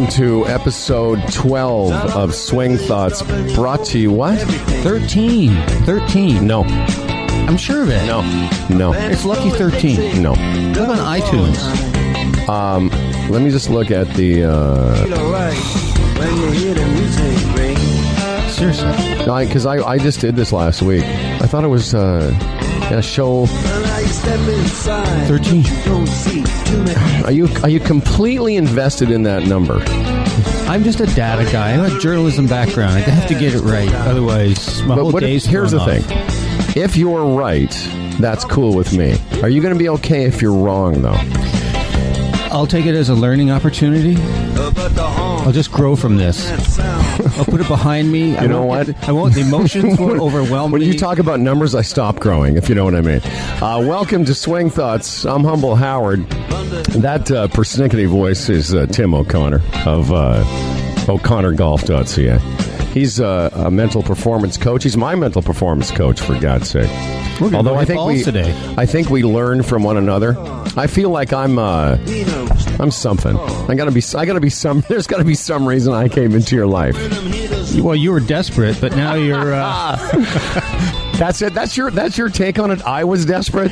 welcome to episode 12 of Swing Thoughts, brought to you what? 13. 13. No, I'm sure of it. no, no, It's Lucky 13. no. Look on iTunes. Um, let me just look at the. Uh, feel alright when you hear the music ring. Seriously. because I, I just did this last week. I thought it was uh, a show. Well, now you step inside. 13. You don't see too many. Are you are you completely invested in that number? I'm just a data guy. I have a journalism background. I have to get it right. Otherwise, my But whole what if- day's here's the thrown thing: if you're right, that's cool with me. Are you going to be okay if you're wrong, though? I'll take it as a learning opportunity. I'll just grow from this. I'll put it behind me. I You know what? get- I won't. The emotions won't overwhelm When me. you talk about numbers, I stop growing, if you know what I mean. Uh, welcome to Swing Thoughts. I'm Humble Howard. That uh, persnickety voice is uh, Tim O'Connor of uh, O'ConnorGolf.ca. He's uh, a mental performance coach. He's my mental performance coach, for God's sake. We're Although I think we, today. I think we learn from one another. I feel like I'm, uh, I'm something. I gotta be, I gotta be some. There's gotta be some reason I came into your life. well, you were desperate, but now you're. Uh, That's it. That's your, that's your take on it. I was desperate.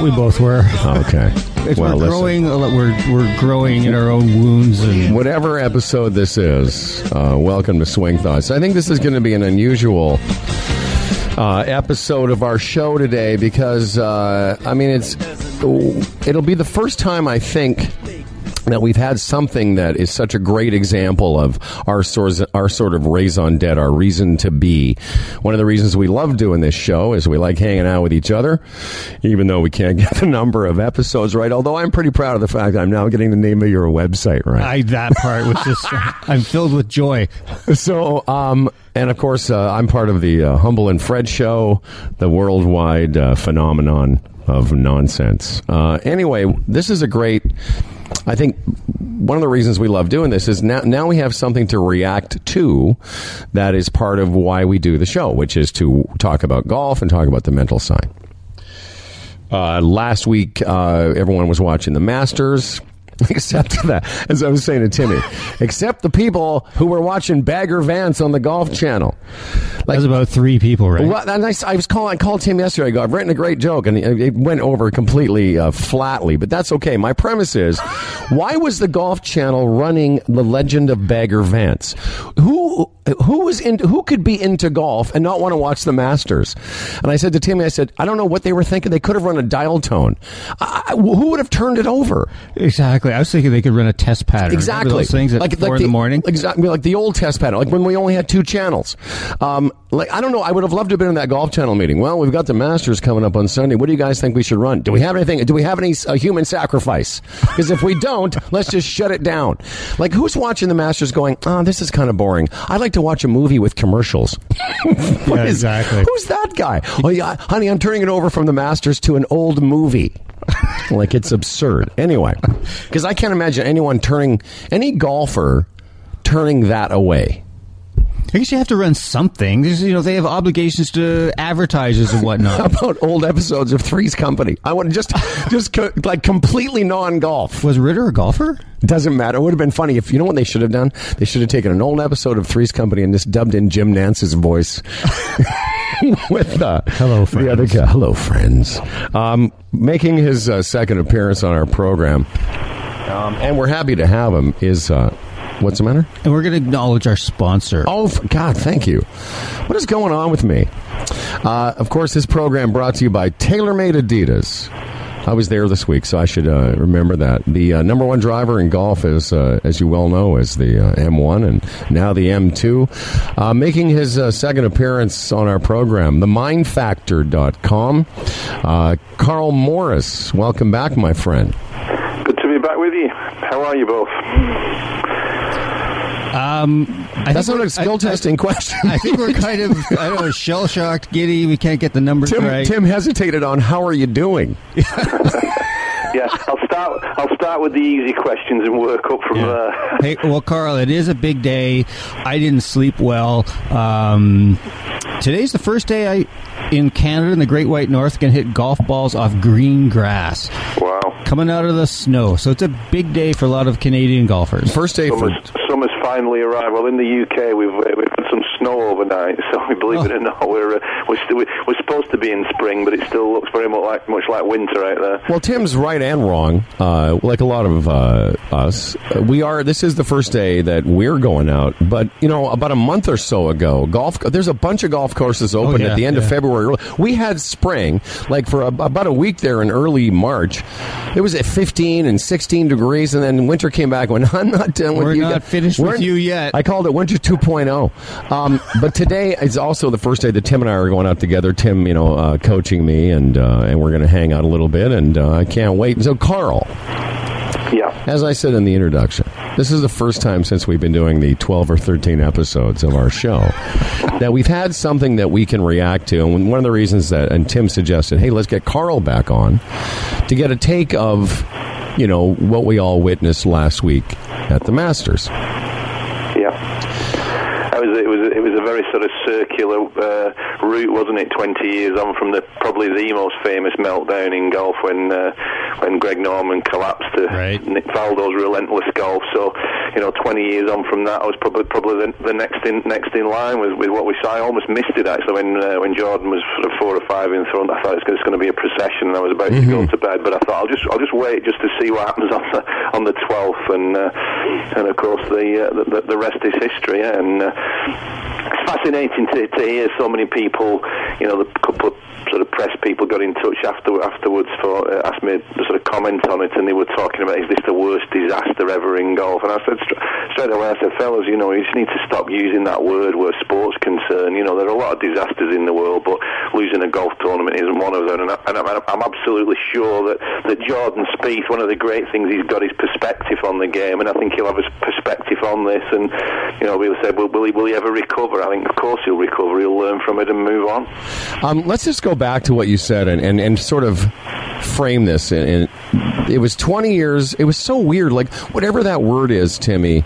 we both were. Okay. Well, we're growing. uh, We're we're growing in our own wounds, and Whatever episode this is, uh, welcome to Swing Thoughts. I think this is going to be an unusual uh, episode of our show today because, uh, I mean, it's it'll be the first time I think that we've had something that is such a great example of our sort our sort of raison d'etre, our reason to be. One of the reasons we love doing this show is we like hanging out with each other, even though we can't get the number of episodes right. Although I'm pretty proud of the fact I'm now getting the name of your website right. I that part was just. I'm filled with joy. So, um, and of course, uh, I'm part of the uh, Humble and Fred show, the worldwide uh, phenomenon of nonsense. Uh, anyway, this is a great. I think one of the reasons we love doing this is now now we have something to react to that is part of why we do the show, which is to talk about golf and talk about the mental side. Uh, last week, uh, everyone was watching the Masters. Except that, as I was saying to Timmy, except the people who were watching Bagger Vance on the Golf Channel. That was about three people, right? Well, and I, I was calling. I called Tim yesterday. I go, I've written a great joke, and it went over completely uh, flatly. But that's okay. My premise is, why was the Golf Channel running the Legend of Bagger Vance? Who who was into who could be into golf and not want to watch the Masters? And I said to Timmy, I said, I don't know what they were thinking. They could have run a dial tone. I- who would have turned it over? Exactly. I was thinking they could run a test pattern. Remember Exactly. those things at four in the, morning. Exactly. Like the old test pattern. Like when we only had two channels. Um, like, I don't know. I would have loved to have been in that golf channel meeting. Well, we've got the Masters coming up on Sunday. What do you guys think we should run? Do we have anything? Do we have any uh, human sacrifice? Because if we don't, let's just shut it down. Like, who's watching the Masters going, oh, this is kind of boring. I'd like to watch a movie with commercials. Yeah, is- exactly. Who's that guy? Oh, yeah, honey, I'm turning it over from the Masters to an old movie. like it's absurd. Anyway, because I can't imagine anyone turning any golfer turning that away. I guess you have to run something. There's, you know, they have obligations to advertisers and whatnot. about old episodes of Three's Company? I want just, just co- like completely non-golf. Was Ritter a golfer? Doesn't matter. It would have been funny if you know what they should have done. They should have taken an old episode of Three's Company and just dubbed in Jim Nantz's voice. With uh, Hello, the other guy. Hello, friends. Um, making his uh, second appearance on our program, um, and we're happy to have him. Is uh, what's the matter? And we're going to acknowledge our sponsor. Oh, f- God, thank you. What is going on with me? Uh, of course, this program brought to you by TaylorMade Adidas. I was there this week, so I should uh, remember that. The uh, number one driver in golf is, uh, as you well know, is the uh, M1 and now the M2. Uh, making his uh, second appearance on our program, themindfactor.com. Uh, Karl Morris, welcome back, my friend. Good to be back with you. How are you both? Um, I That's think not we're- a skill I- testing question. I, I think we're kind of, I don't know, shell shocked, giddy. We can't get the numbers Tim, right. Tim hesitated on how are you doing? Yeah, I'll start. I'll start with the easy questions and work up from there. Hey, well, Karl, it is a big day. I didn't sleep well. Um, today's the first day I, in Canada, in the Great White North, can hit golf balls off green grass. Wow. coming out of the snow. So it's a big day for a lot of Canadian golfers. First day for Summer's, summer's finally arrived. Well, in the UK, we've uh, we've had some snow overnight, so we believe Oh. it or not, we're uh, we're, still, we're supposed to be in spring, but it still looks very much like much like winter out there. Well, Tim's right and wrong. Uh, like a lot of uh, us, we are. This is the first day that we're going out. But you know, about a month or so ago, golf. There's a bunch of golf courses open yeah, at the end of. February. We had spring, like for a, about a week there in early March. It was at 15 and 16 degrees, and then winter came back. When I'm not done with you We're you, not guys." finished with We're- you yet. I called it Winter 2.0. Um, but today is also the first day that Tim and I are going out together. Tim, you know, uh, coaching me, and uh, and we're going to hang out a little bit, and uh, I can't wait. So, Karl, Yeah. as I said in the introduction, this is the first time since we've been doing the 12 or 13 episodes of our show that we've had something that we can react to. And one of the reasons that, and Tim suggested, hey, let's get Karl back on to get a take of, you know, what we all witnessed last week at the Masters. Was, it was very sort of circular uh, route, wasn't it? Twenty years on from the probably the most famous meltdown in golf when uh, when Greg Norman collapsed to Right. Nick Faldo's relentless golf. So you know, twenty years on from that, I was probably probably the, the next in next in line with, with what we saw. I almost missed it actually when uh, when Jordan was sort of four or five in front. I thought it's just going to be a procession, and I was about to go to bed. But I thought I'll just I'll just wait just to see what happens on the on the twelfth, and uh, and of course the, uh, the the rest is history. Yeah? And uh, it's fascinating to, to hear so many people. You know, the couple of sort of press people got in touch after afterwards for uh, asked me to sort of comment on it, and they were talking about is this the worst disaster ever in golf? And I said stra- straight away, I said, fellas, you know, you just need to stop using that word where sports concerned. You know, there are a lot of disasters in the world, but losing a golf tournament isn't one of them. And, I, I'm absolutely sure that that Jordan Spieth, one of the great things he's got is perspective on the game, and I think he'll have his perspective on this. And you know, people say, well, will he will he ever recover? I think of course he'll recover. He'll learn from it and move on. Um, let's just go back to what you said and, and, and sort of frame this. And, it was 20 years. It was so weird. Like, whatever that word is, Timmy,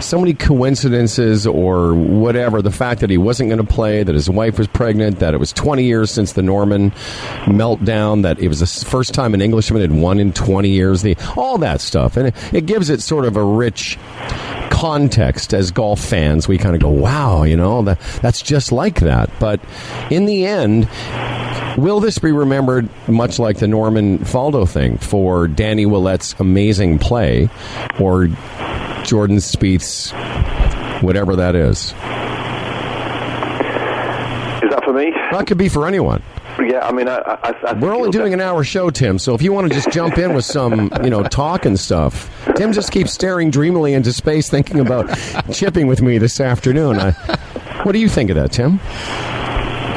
so many coincidences or whatever. The fact that he wasn't going to play, that his wife was pregnant, that it was 20 years since the Norman meltdown, that it was the first time an Englishman had won in 20 years, the, all that stuff. And it, it gives it sort of a rich context as golf fans we kind of go wow you know that that's just like that but in the end will this be remembered much like the Norman Faldo thing for Danny Willett's amazing play or Jordan Spieth's whatever that is? Is that for me? that could be for anyone. Yeah, I mean, I, I, I we're only doing an hour show Tim so if you want to just jump in with some you know talk and stuff. Tim just keeps staring dreamily into space thinking about chipping with me this afternoon. I, what do you think of that Tim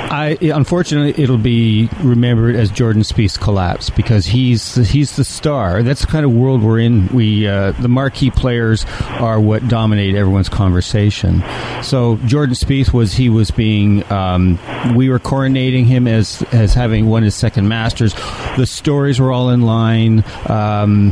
I unfortunately it'll be remembered as Jordan Spieth's collapse because he's he's the star. That's the kind of world we're in. We uh, the marquee players are what dominate everyone's conversation. So Jordan Spieth was he was being um, we were coronating him as as having won his second Masters. The stories were all in line. Um,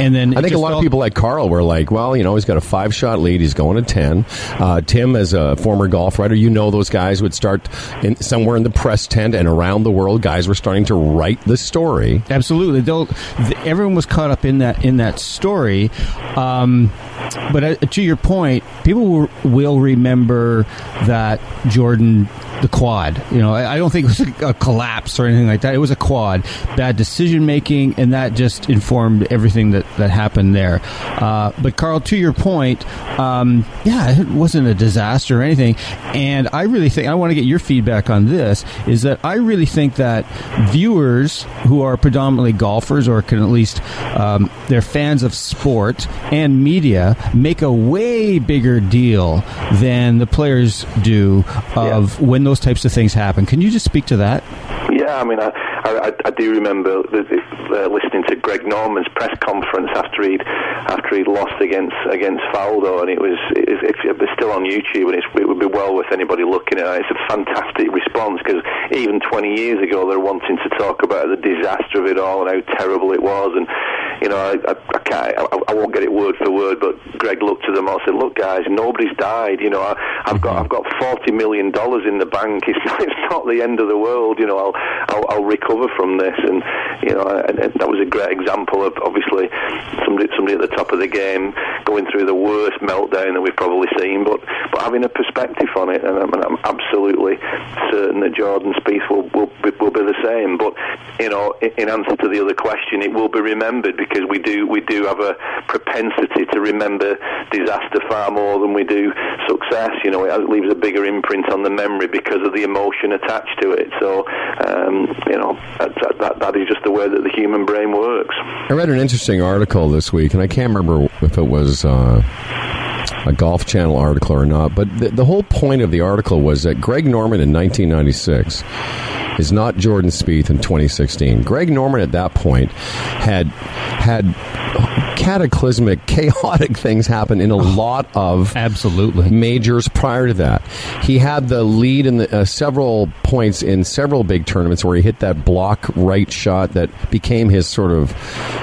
and then I think a lot of people like Karl were like, well, you know, he's got a five shot lead. He's going to 10. Uh, Tim, as a former golf writer, you know those guys would start in, somewhere in the press tent and around the world, guys were starting to write the story. Absolutely, They'll, th- everyone was caught up in that in that story. Um, but uh, to your point, people will remember that Jordan the quad. You know, I, I don't think it was a, a collapse or anything like that. It was a quad, bad decision making, and that just informed everything that that happened there. Uh, but Karl, to your point, um, yeah, it wasn't a disaster or anything. And I really think I want to get your feedback on this. Is that I really think that viewers who are predominantly golfers or can at least um, they're fans of sport and media make a way bigger deal than the players do of when those types of things happen. Can you just speak to that? Yeah, I mean, I, I, I do remember uh, listening to Greg Norman's press conference after he'd after he'd lost against against Faldo, and it was it, it, it was still on YouTube, and it's, it would be well worth anybody looking at it. It's a fantastic response because even 20 years ago they're wanting to talk about the disaster of it all and how terrible it was, and you know, I, I, I can't, I, I won't get it word for word, but Greg looked to them all and said, "Look, guys, nobody's died. You know, I, I've got I've got forty million dollars in the bank. It's not, it's not the end of the world. You know, I'll I'll, I'll recover from this, and you know, and, and that was a great example of obviously somebody somebody at the top of the game going through the worst meltdown that we've probably seen, but but having a perspective on it, and I'm, and I'm absolutely certain that Jordan Spieth will will be, will be the same. But you know, in, in answer to the other question, it will be remembered because we do we do have a propensity to remember disaster far more than we do success. You know, it leaves a bigger imprint on the memory because of the emotion attached to it. So, um, you know, that, that, that is just the way that the human brain works. I read an interesting article this week, and I can't remember if it was uh, a Golf Channel article or not, but the, the whole point of the article was that Greg Norman in 1996 is not Jordan Spieth in 2016. Greg Norman at that point had had cataclysmic, chaotic things happen in a lot of Absolutely. majors prior to that. He had the lead in the, uh, several points in several big tournaments where he hit that block right shot that became his sort of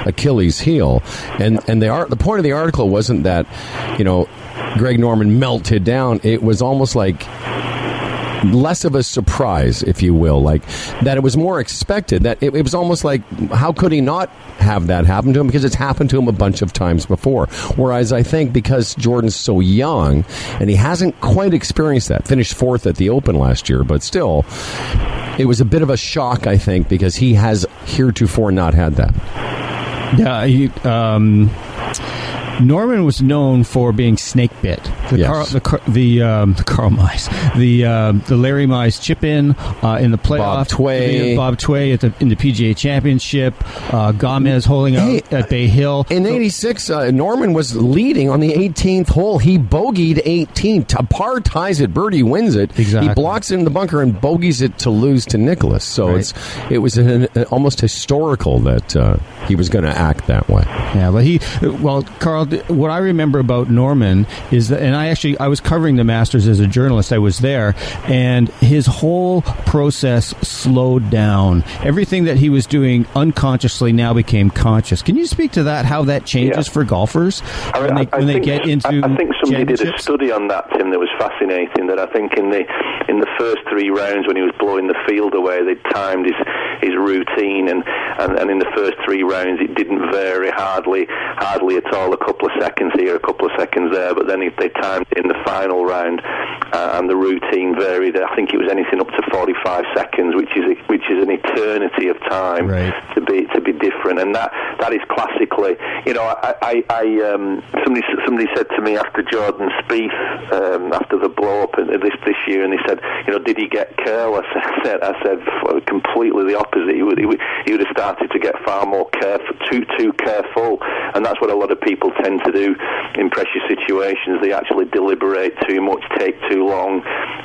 Achilles heel. And and the art, the point of the article wasn't that you know Greg Norman melted down. It was almost like less of a surprise, if you will, like that it was more expected. That it, it, was almost like, how could he not have that happen to him? Because it's happened to him a bunch of times before. Whereas I think because Jordan's so young and he hasn't quite experienced that, finished fourth at the Open last year, but still, it was a bit of a shock, I think, because he has heretofore not had that. Yeah, he, um, Norman was known for being snake bit. The Yes. Carl, the Car- the, um, the Carl Mize, the um, the Larry Mize chip in uh, in the playoff. Bob Tway. Bob Tway at the in the PGA Championship. Uh, Gomez holding Hey, at Bay Hill. In '86, uh, Norman was leading on the 18th hole. He bogeyed 18. T- par ties it. Birdie wins it. Exactly. He blocks it in the bunker and bogeys it to lose to Nicklaus. So Right. it's it was an, an, almost historical that uh, he was going to act that way. Yeah, but he, well, Karl, what I remember about Norman is that, and I actually, I was covering the Masters as a journalist. I was there, and his whole process slowed down. Everything that he was doing unconsciously now became conscious. Can you speak to that? How that changes Yeah. for golfers I, when they, I- I when they think- get into I, I think somebody did a study on that, Tim, that was fascinating. That I think in the in the first three rounds when he was blowing the field away, they timed his his routine, and, and, and in the first three rounds it didn't vary hardly hardly at all. A couple of seconds here, a couple of seconds there, but then if they timed it in the final round, uh, and the routine varied. I think it was anything up to 45 seconds, which is a, which is an eternity of time Right. to be to be different, and that that is classically, you know, I, I, I um, somebody somebody said to me after Jordan Spieth um, after the blow up this this year, and they said, you know, did he get careless? I said, I said completely the opposite. He would he would, he would have started to get far more careful, too too careful, and that's what a lot of people tend to do in pressure situations. They actually deliberate too much, take too long,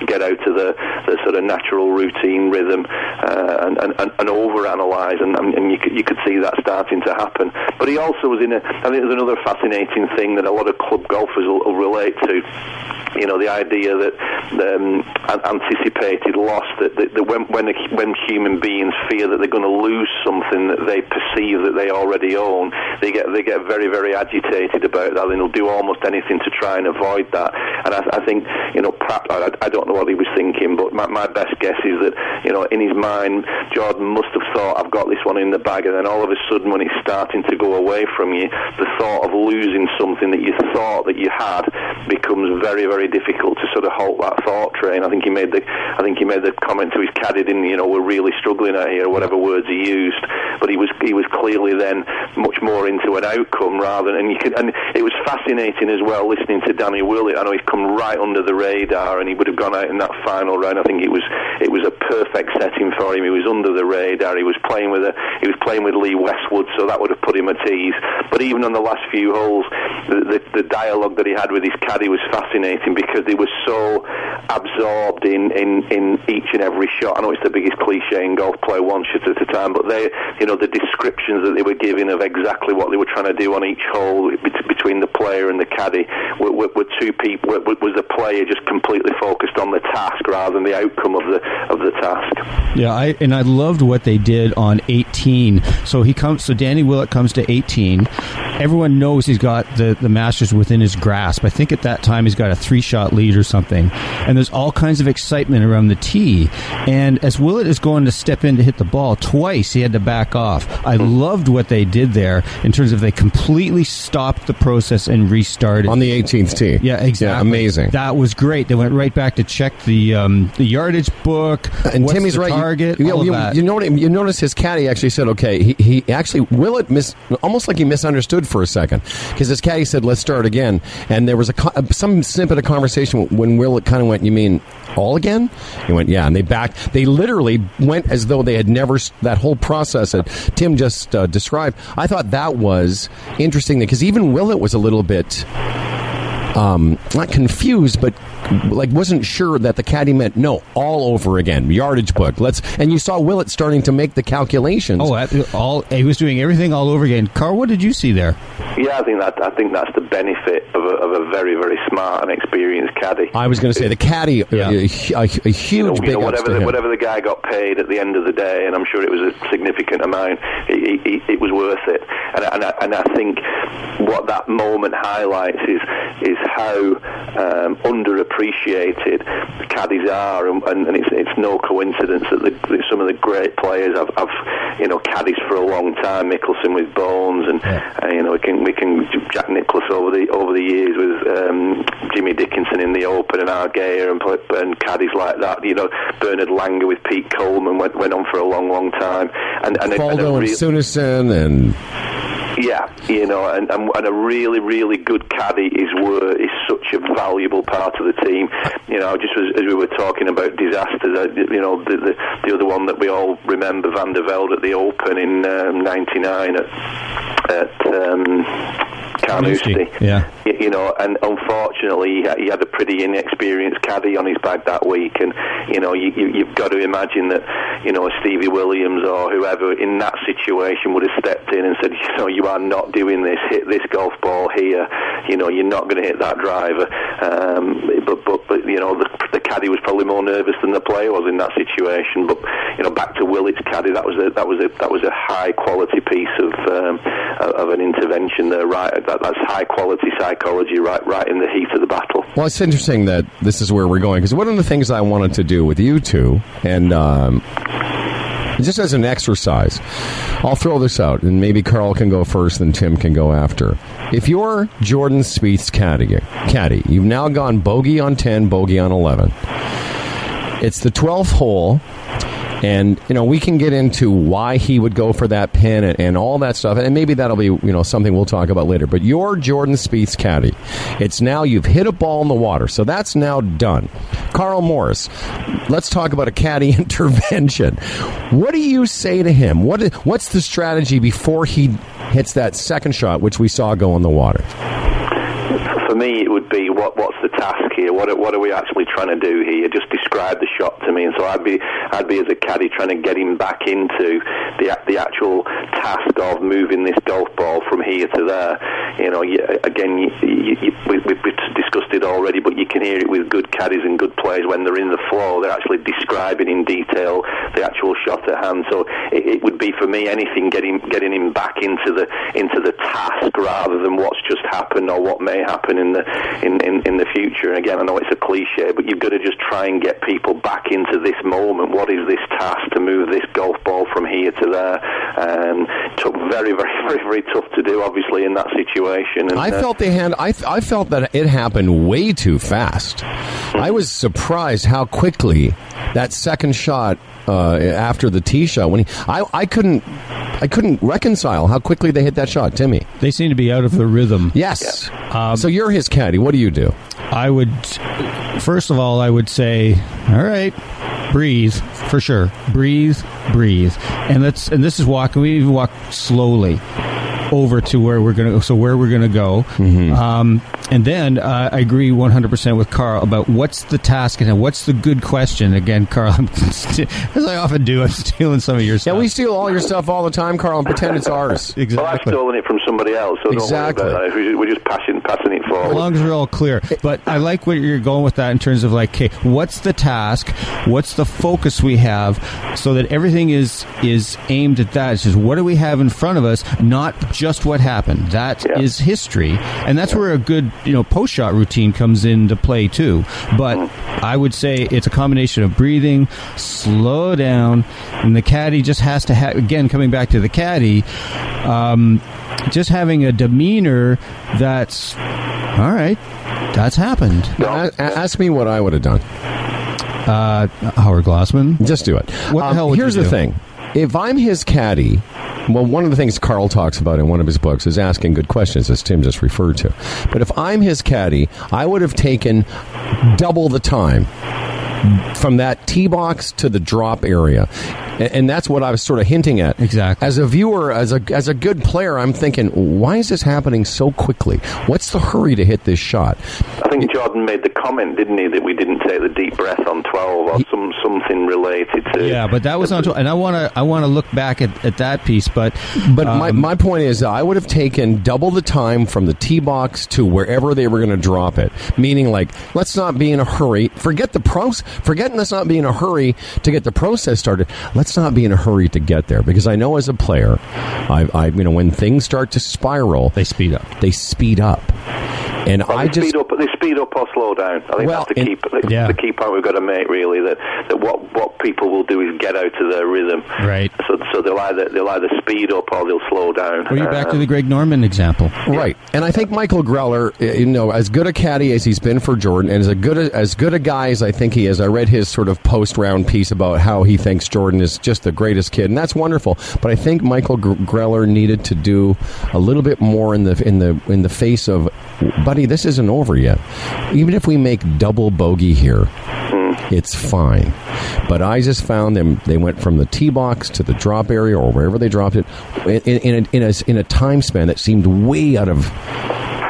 get out of the, the sort of natural routine rhythm, uh, and, and, and, overanalyze, and, and you, could, you could see that starting to happen. But he also was in a, I think there's another fascinating thing that a lot of club golfers will, will relate to. You know, the idea that um, anticipated loss, that, that, that when, when, a, when human beings fear that they're going to lose something that they perceive that they already own, they get they get very very agitated about that, and they'll do almost anything to try and avoid that. And I, I think you know, perhaps I, I don't know what he was thinking, but my, my best guess is that you know, in his mind, Jordan must have thought, "I've got this one in the bag," and then all of a sudden, when it's starting to go away from you, the thought of losing something that you thought that you had becomes very very difficult to sort of halt that thought train. I think he made the I think he made the comment to his caddy, didn't he? you know, we're really struggling out here, whatever words he used, but he was he was clearly then much more into an outcome rather than and you could and it was fascinating as well listening to Danny Willett. I know he's come right under the radar and he would have gone out in that final round. I think it was it was a perfect setting for him. He was under the radar. He was playing with a he was playing with Lee Westwood, so that would have put him at ease. But even on the last few holes, the, the, the dialogue that he had with his caddy was fascinating because they were so absorbed in, in, in each and every shot. I know it's the biggest cliche in golf, play one shot at a time, but they, you know, the descriptions that they were giving of exactly what they were trying to do on each hole between the player and the caddy were, were, were two people. Was the player just completely focused on the task rather than the outcome of the of the task? Yeah, I and I loved what they did on 18. So he comes. So Danny Willett comes to 18. everyone knows he's got the, the Masters within his grasp. I think at that time he's got a three shot lead or something. And there's all kinds of excitement around the tee. And as Willett is going to step in to hit the ball, twice he had to back off. I loved what they did there in terms of they completely stopped the process and restarted. on the 18th tee. yeah, exactly. amazing. That was great. They went right back to check the um, the yardage book. and what's Timmy's the right. You- Target. You, you, that. you know, you notice his caddy actually said, "Okay." He, he actually Willett miss almost like he misunderstood for a second because his caddy said, "Let's start again." And there was a some snippet of conversation when Willett kind of went, "You mean all again?" He went, "Yeah." And they backed. They literally went as though they had never that whole process that Tim just uh, described. I thought that was interesting because even Willett was a little bit um, not confused, but like wasn't sure that the caddy meant no all over again yardage book. Let's and you saw Willett starting to make the calculations. Oh, all he was doing everything all over again. Karl, what did you see there? Yeah, I think that I think that's the benefit of a, of a very very smart and experienced caddy. I was going to say the caddy, uh, Yeah. a, a, a huge you know, big you know, whatever the, whatever the guy got paid at the end of the day, and I'm sure it was a significant amount. It, it, it was worth it, and, I- and, I, and I think what that moment highlights is is how um, underappreciated the caddies are, and, and, and it's, it's no coincidence that, the, that some of the great players have, have you know caddies for a long time. Mickelson with Bones, and uh, you know we can we can Jack Nicklaus over the over the years with um, Jimmy Dickinson in the Open and Argea and and caddies like that. You know Bernard Langer with Pete Coleman went went on for a long long time, and and, and and real- and yeah, you know, and, and, and a really, really good caddy is is such a valuable part of the team. You know, just as, as we were talking about disasters, uh, you know, the, the the other one that we all remember, Van de Velde at the Open in um, '99 at at um, Carnoustie. Yeah. You know, and unfortunately, he had, a pretty inexperienced caddy on his bag that week, and you know, you, you, you've got to imagine that, you know, Stevie Williams or whoever in that situation would have stepped in and said, you know, you are not doing this. Hit this golf ball here. You know, you're not going to hit that driver. Um, but, but, but you know, the, the caddy was probably more nervous than the player was in that situation. But you know, back to Willett's caddy, that was a that was a that was a high quality piece of um, of an intervention there. Right, that, that's high quality psychology. Right, right in the heat of the battle. Well, it's interesting that this is where we're going because one of the things I wanted to do with you two, and um, just as an exercise, I'll throw this out, and maybe Karl can go first, and Tim can go after. If you're Jordan Spieth's caddy, caddy, you've now gone bogey on ten, bogey on eleven. It's the twelfth hole. And you know we can get into why he would go for that pin and, and all that stuff, and maybe that'll be you know something we'll talk about later. But you're Jordan Spieth's caddy. It's now you've hit a ball in the water, so that's now done. Karl Morris, let's talk about a caddy intervention. What do you say to him? What what's the strategy before he hits that second shot, which we saw go in the water? For me, it would be what what's the task here? What are, what are we actually trying to do here? Just describe the shot to me, and so I'd be I'd be as a caddy trying to get him back into the the actual task of moving this golf ball from here to there. You know, you, again, you, you, we, we've discussed it already, but you can hear it with good caddies and good players when they're in the flow. They're actually describing in detail the actual shot at hand. So it, it would be for me anything getting getting him back into the into the task rather than what's just happened or what may happen in the in, in, in the future. And again, I know it's a cliche, but you've got to just try and get people back into this moment. What is this task to move this golf ball from here to there? Um, took very, very, very, very tough to do, obviously, in that situation. And, I uh, felt they had. I, I felt that it happened way too fast. I was surprised how quickly that second shot uh, after the tee shot when he. I, I couldn't. I couldn't reconcile how quickly they hit that shot, Timmy. They seem to be out of the rhythm. Yes. so you're his caddy. What do you do? I would, first of all, I would say, all right, breathe for sure. Breathe, breathe, and let's. And this is walking. We even walk slowly over to where we're gonna. So where we're gonna go. Um, and then uh, I agree 100% with Karl about what's the task and what's the good question. Again, Karl, I'm st- as I often do, I'm stealing some of your stuff. Yeah, we steal all your stuff all the time, Karl, and pretend it's ours. Well, I've exactly. stolen it from somebody else, so Exactly. don't worry about that. We're just- passing, passing it As forward. long as we're all clear. But I like where you're going with that in terms of like, okay, what's the task? What's the focus we have so that everything is is aimed at that? It's just what do we have in front of us, not just what happened. That is Yeah. history. And that's where a good, you know, post shot routine comes into play too. But I would say it's a combination of breathing, slow down, and the caddy just has to have again coming back to the caddy, um, just having a demeanor that's all right. That's happened. Now, a- a- ask me what I would have done. Uh, Howard Glassman. Just do it. Um, What the hell would here's the do? thing. If I'm his caddy, well, one of the things Karl talks about in one of his books is asking good questions, as Tim just referred to. But if I'm his caddy, I would have taken double the time from that tee box to the drop area. And that's what I was sort of hinting at. Exactly. As a viewer, as a as a good player, I'm thinking, why is this happening so quickly? What's the hurry to hit this shot? I think Jordan made the comment, didn't he, that we didn't take the deep breath on 12 or some something related to. Yeah, but that was on. 12, And I want to. I want to look back at, at that piece. But But my, um, my point is, I would have taken double the time from the tee box to wherever they were going to drop it. Meaning, like, let's not be in a hurry. Forget the pros. Forget let's not be in a hurry to get the process started. Let's not be in a hurry to get there because I know as a player, I, I you know, when things start to spiral, they speed up. they speed up, and Well, I they just speed up. They speed up or slow down. I think Well, that's the in- key. The, Yeah. the key point we've got to make really that, that what what people will do is get out of their rhythm. Right. So so they'll either they'll either speed up or they'll slow down. Or you back to Um, the Greg Norman example. Right, and I think Michael Greller, uh, you know, as good a caddy as he's been for Jordan, and as a good a, as good a guy as I think he is. I read his sort of post round piece about how he thinks Jordan is just the greatest kid, and that's wonderful. But I think Michael Greller needed to do a little bit more in the in the in the face of, buddy, this isn't over yet. Even if we make double bogey here, it's fine. But I just found them. They went from the tee box to the drop area or wherever they dropped it in, in, in, a, in, a, in a time span that seemed way out of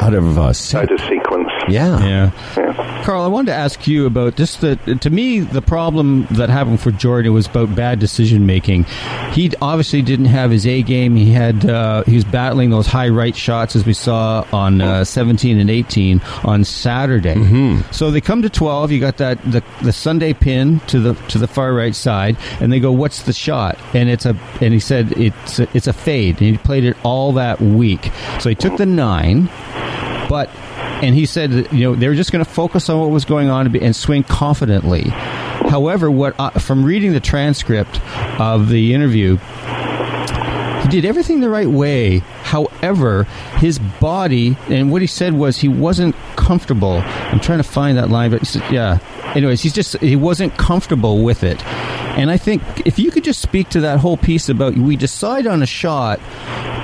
out of uh, out of sequence. Yeah. Yeah. Karl, I wanted to ask you about just the. To me, the problem that happened for Jordan was about bad decision making. He obviously didn't have his A game. He had uh, he was battling those high right shots as we saw on uh, 17 and 18 on Saturday. Mm-hmm. So they come to 12. You got that the the Sunday pin to the to the far right side, and they go, "What's the shot?" And it's a and he said it's a, it's a fade, and he played it all that week. So he took the nine. But and he said you know they were just going to focus on what was going on and, swing confidently. However, what I, from reading the transcript of the interview, he did everything the right way. However, his body and what he said was he wasn't comfortable. I'm trying to find that line, but yeah. Anyways, he's just he wasn't comfortable with it. And I think if you could just speak to that whole piece about we decide on a shot,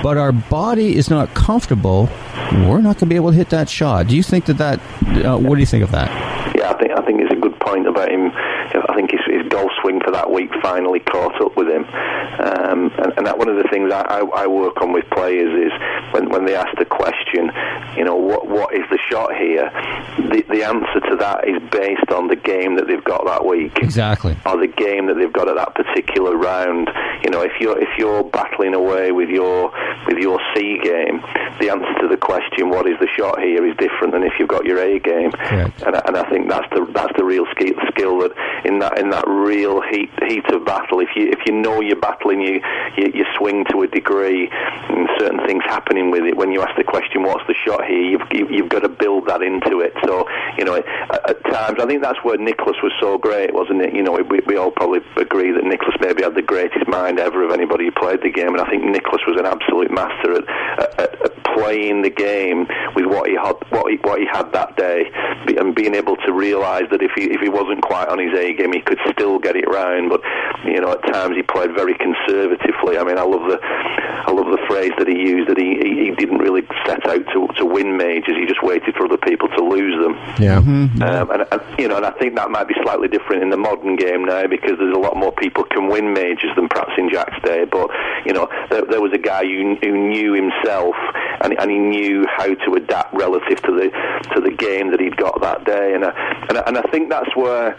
but our body is not comfortable, we're not going to be able to hit that shot. Do you think that that? Uh, what do you think of that? Yeah, I think I think it's a good point about him. I think his, his golf swing for that week finally caught up with him, um, and, and that one of the things I, I, I work on with players is when, when they ask the question, you know, what what is the shot here? The, the answer to that is based on the game that they've got that week Exactly. or the game that they've got at that particular round. You know, if you're if you're battling away with your with your C game, the answer to the question "What is the shot here, is different than if you've got your A game. Correct. And, I- and I think that's the that's the real skill, skill that in that in that real heat heat of battle, if you if you know you're battling, you you, you swing to a degree, and certain things happening with it. When you ask the question, "What's the shot here?" You've you- you've got to build that into it. So you know, at, at times, I think that's where Nicklaus was so great, wasn't it? You know, we, we all probably agree that Nicklaus maybe had the greatest mind ever of anybody who played the game, and I think Nicklaus was an absolute master at, at, at, at playing the game with what he had what he, what he had that day, and being able to realise that if he if he wasn't quite on his A game, he could still get it round. But you know, at times he played very conservatively. I mean, I love the I love the phrase that he used that he, he, he didn't really set out to to win majors. He just waited for other people to lose them. Yeah. Mm-hmm. Um, and, and you know, and I think that might be slightly different in the modern game now because there's a lot more people can win majors than perhaps in Jack's day. But you know, there, there was a guy who, who knew himself and, and he knew how to adapt relative to the to the game that he'd got that day. And I, and I, and I think that's where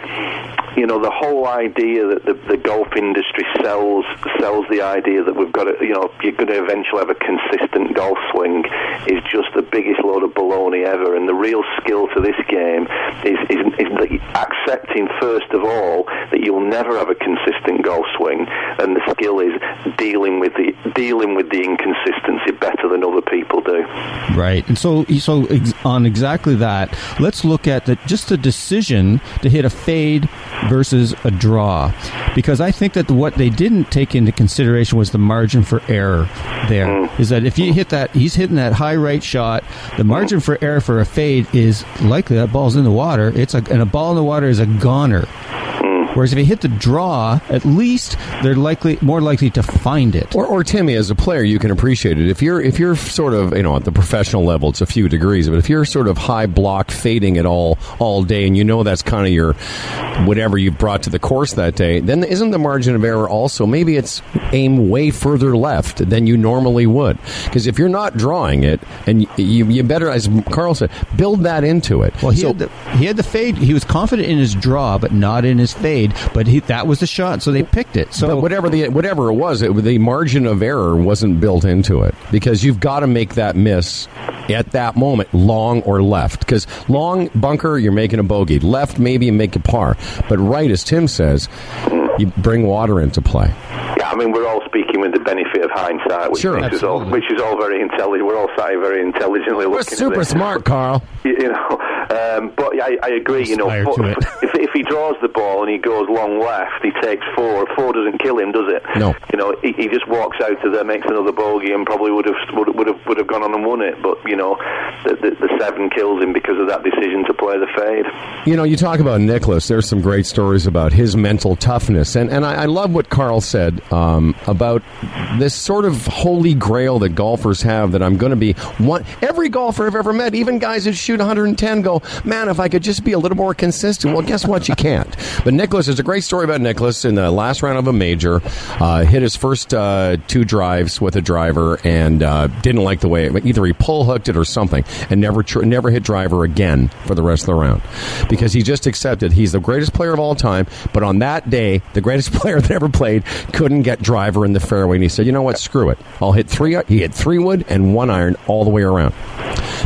you know the whole idea that the, the golf industry sells sells the idea that we've got to, you know you're going to eventually have a consistent golf swing is just the biggest load of baloney ever. And the real skill to this game is, is, is accepting first of all that you'll never have a consistent golf swing, and the skill is dealing with the dealing with the inconsistency better than other people do. Right, and so so on exactly that, let's look at the just the decision to hit a fade versus a draw, because I think that what they didn't take into consideration was the margin for error. There mm. is that if you hit that, he's hitting that high right shot. The margin mm. for error for a fade is likely that ball's in the water. It's a and a ball in the water is a goner. Whereas if you hit the draw, at least they're likely more likely to find it. Or, or Timmy, as a player, you can appreciate it. If you're if you're sort of you know at the professional level, it's a few degrees. But if you're sort of high block fading it all all day, and you know that's kind of your whatever you've brought to the course that day, then isn't the margin of error also maybe it's aim way further left than you normally would? Because if you're not drawing it, and you, you better, as Karl said, build that into it. Well, he, So- had the, he had the fade. He was confident in his draw, but not in his fade. But he, that was the shot, so they picked it. So but whatever the whatever it was, it, the margin of error wasn't built into it because you've got to make that miss at that moment, long or left. Because long bunker, you're making a bogey. Left, maybe you make a par. But right, as Tim says, you bring water into play. Yeah, I mean, we're all speaking with the benefit of hindsight, which, Sure, which is all which is all very intelligent. We're all sat very intelligently looking. We're looking. at super this. smart, Karl. You know, um, but I, I agree. You know, but if, if he draws the ball and he goes long left, he takes four. Four doesn't kill him, does it? No. You know, he, he just walks out of there, makes another bogey, and probably would have would, would have would have gone on and won it. But you know, the, the, the seven kills him because of that decision to play the fade. You know, you talk about Nicklaus. There's some great stories about his mental toughness, and and I, I love what Karl said um, about this sort of holy grail that golfers have. That I'm going to be one. Every golfer I've ever met, even guys that shoot 110, go, man, if I could just be a little more consistent. Well, guess what? You can't. But Nicklaus, there's a great story about Nicklaus in the last round of a major. Uh, hit his first uh, two drives with a driver and uh, didn't like the way it, either he pull hooked it or something, and never tr- never hit driver again for the rest of the round because he just accepted he's the greatest player of all time. But on that day, the greatest player that ever played couldn't get driver in the fairway, and he said, "You know what? Screw it. I'll hit three. He hit three wood and one iron all the way around."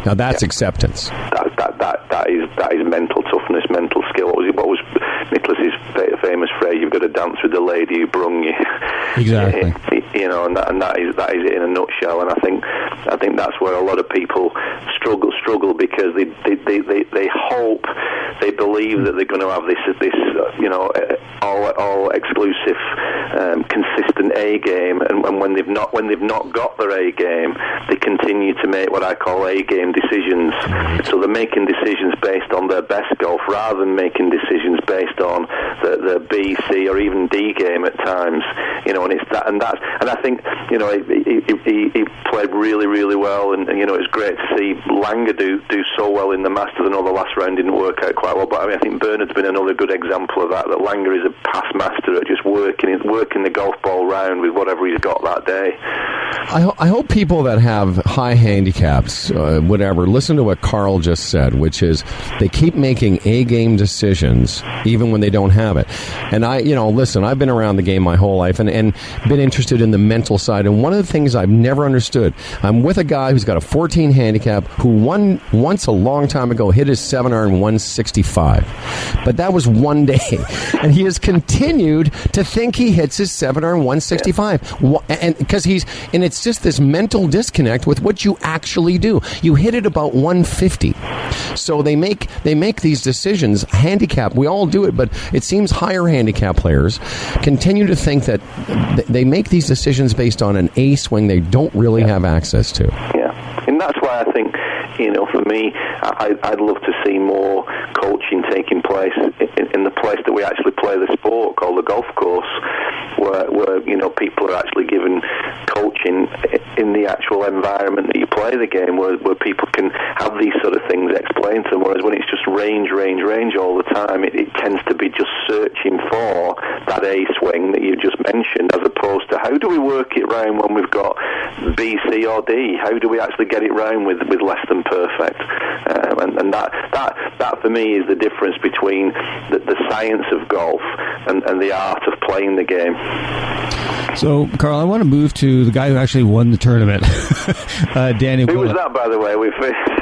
Now that's acceptance. that that that that is that is mental toughness, mental skill. What was it? What was Nicklaus's famous phrase? You've got to dance with the lady who brung you. Exactly. you know, and that, and that is that is it in a nutshell. And I think I think that's where a lot of people struggle struggle because they they, they, they, they hope they believe that they're going to have this this uh, you know uh, all all exclusive um, consistent A game, and, and when they've not when they've not got their A game, they continue to make what I call A game decisions. So they're making decisions based on their best golf rather than making decisions based on the, the B, C, or even D game at times. You know, and it's that and that and I think you know he, he, he, played really really well, and, and you know it's great to see Langer do do so well in the Masters. I know the last round didn't work out quite well, but I mean I think Bernard's been another good example of that. That Langer is a past master at just working working the golf ball round with whatever he's got that day. I, ho- I hope people that have high handicaps, uh, whatever, listen to what Karl just said, which is they keep making A game decisions even when they don't have it. And I, you know, listen, I've been around the game my whole life and, and been interested in the mental side. And one of the things I've never understood, I'm with a guy who's got a 14 handicap who one once a long time ago hit his seven iron 165, but that was one day, and he has continued to think he hits his seven iron 165, Wha- and because he's and it's just this mental disconnect with what you actually do. You hit it about 150, so they make they make these decisions. Handicap, we all do it, but it seems higher handicap players continue to think that th- they make these decisions based on an A swing they don't really have access to. Yeah, and that's why I think, you know, for me, I, I'd love to see more coaching taking place in, in the place that we actually play the sport, called the golf course. where, where you know people are actually given coaching in the actual environment that you play the game, where, where people can have these sort of things explained to them. Whereas when it's just range, range, range all the time, it, it tends to be just searching for that A swing that you just mentioned, as opposed to how do we work it round when we've got B, C, or D? How do we actually get it round with with less than perfect? Um, and, and that that that for me is the difference between the, the science of golf and, and the art of playing the game. So, Karl, I want to move to the guy who actually won the tournament, uh, Danny. Who was that, by the way? We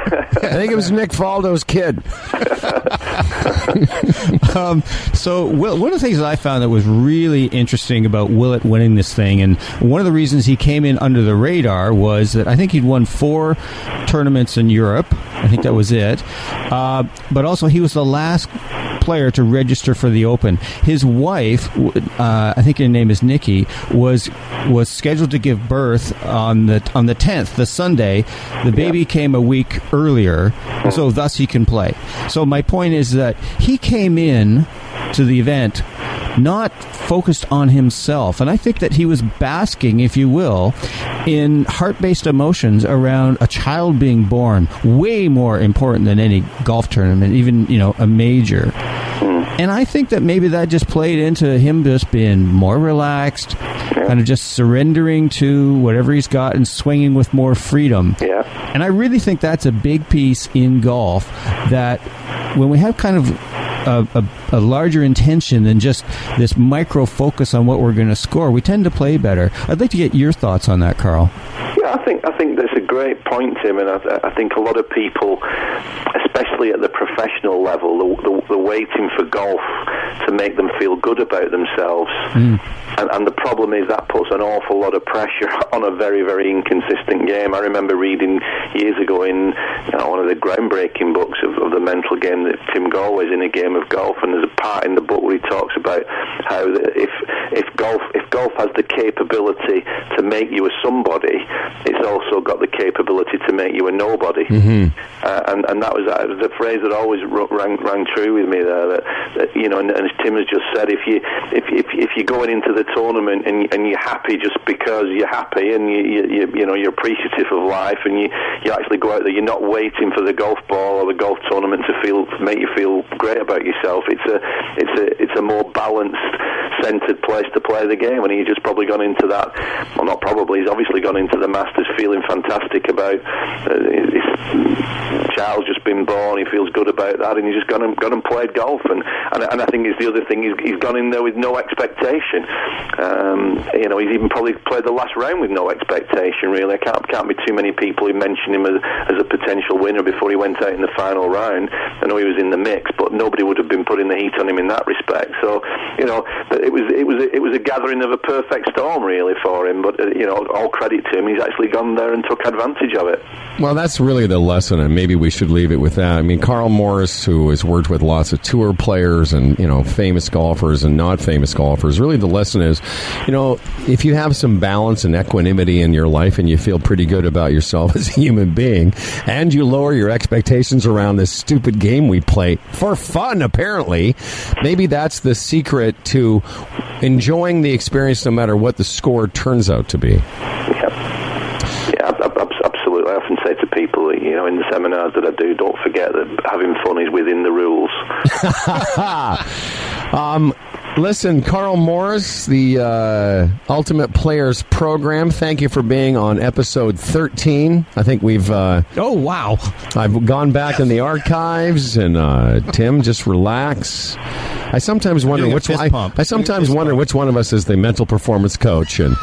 I think it was Nick Faldo's kid. Um, so, Will, one of the things that I found that was really interesting about Willett winning this thing, and one of the reasons he came in under the radar was that I think he'd won four tournaments in Europe. I think that was it. Uh, but also, he was the last player to register for the Open. His wife, uh, I think her name is Nikki, was was scheduled to give birth on the on the tenth, the Sunday. The baby came a week earlier, so thus he can play. So my point is that he came in to the event not focused on himself. And I think that he was basking, if you will, in heart based emotions around a child being born, way more important than any golf tournament, even, you know, a major. Hmm. And I think that maybe that just played into him just being more relaxed, kind of just surrendering to whatever he's got and swinging with more freedom. Yeah. And I really think that's a big piece in golf that when we have kind of a, a, a larger intention than just this micro focus on what we're going to score, we tend to play better. I'd like to get your thoughts on that, Karl. Yeah, I think I think that's a great point, Tim, and I, I think a lot of people, especially at the professional level, the, the, the waiting for golf to make them feel good about themselves, and, and the problem is that puts an awful lot of pressure on a very very inconsistent game. I remember reading years ago in you know, one of the groundbreaking books of, of the mental game that Tim Gallwey's in a game of golf, and there's a part in the book where he talks about how the, if if golf if golf has the capability to make you a somebody, it's also got the capability to make you a nobody. Uh, and and that was, that a phrase that always rang, rang true with me there. That, that you know, and, and as Tim has just said, if you if if, if you're going into the tournament and and you're happy just because you're happy and you you, you, know you're appreciative of life and you you actually go out there, you're not waiting for the golf ball or the golf tournament to feel make you feel great about yourself. It's a it's a it's a more balanced, centered place to play the game, and he's just probably gone into that. Well, not probably. He's obviously gone into the Masters feeling fantastic about uh, his child's just been born. He feels good about that, and he's just gone and gone and played golf. And and, and I think it's the other thing. He's, he's gone in there with no expectation. Um, you know, he's even probably played the last round with no expectation. Really, I can't can't be too many people who mentioned him as, as a potential winner before he went out in the final round. I know he was in the mix, but nobody would have been putting the heat on him in that respect. So, you know, it was it was it was a gathering of a perfect storm really for him. But uh, you know, all credit to him. He's actually gone there and took advantage of it. Well, that's really the lesson, and maybe we should leave it with that. I mean, Karl Morris, who has worked with lots of tour players and you know famous golfers and not famous golfers, really the lesson is, you know, if you have some balance and equanimity in your life, and you feel pretty good about yourself as a human being, and you lower your expectations around this stupid game we play for fun, apparently, maybe that's the secret to enjoying the experience, no matter what the score turns out to be. Yeah, yeah, ab- ab- absolutely. I often say to people, you know, in the seminars that I do, don't forget that having fun is within the rules. Um, listen, Karl Morris, the uh, Ultimate Players Program. Thank you for being on episode thirteen. I think we've uh, Oh, wow. I've gone back in the archives, and uh, Tim, just relax. I sometimes wonder doing a which one. I, pump. I sometimes wonder which one of us is the mental performance coach. And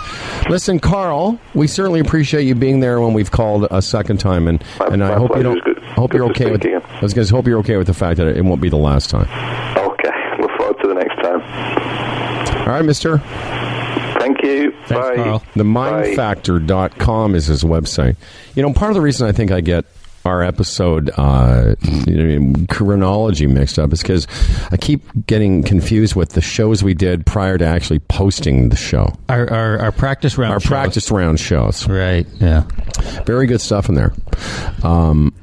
listen, Karl, we certainly appreciate you being there when we've called a second time, and My- and I hope you don't good, hope good you're okay with. speak again. I was going to hope you're okay with the fact that it won't be the last time. Okay, look forward to the next time. All right, Mister. Thank you. Thanks, Bye. Karl. The Bye. mindfactor.com is his website. You know, part of the reason I think I get our episode uh, you know, chronology mixed up is because I keep getting confused with the shows we did prior to actually posting the show. Our, our, our practice round. Our shows. practice round shows. Right, yeah. Very good stuff in there. Um,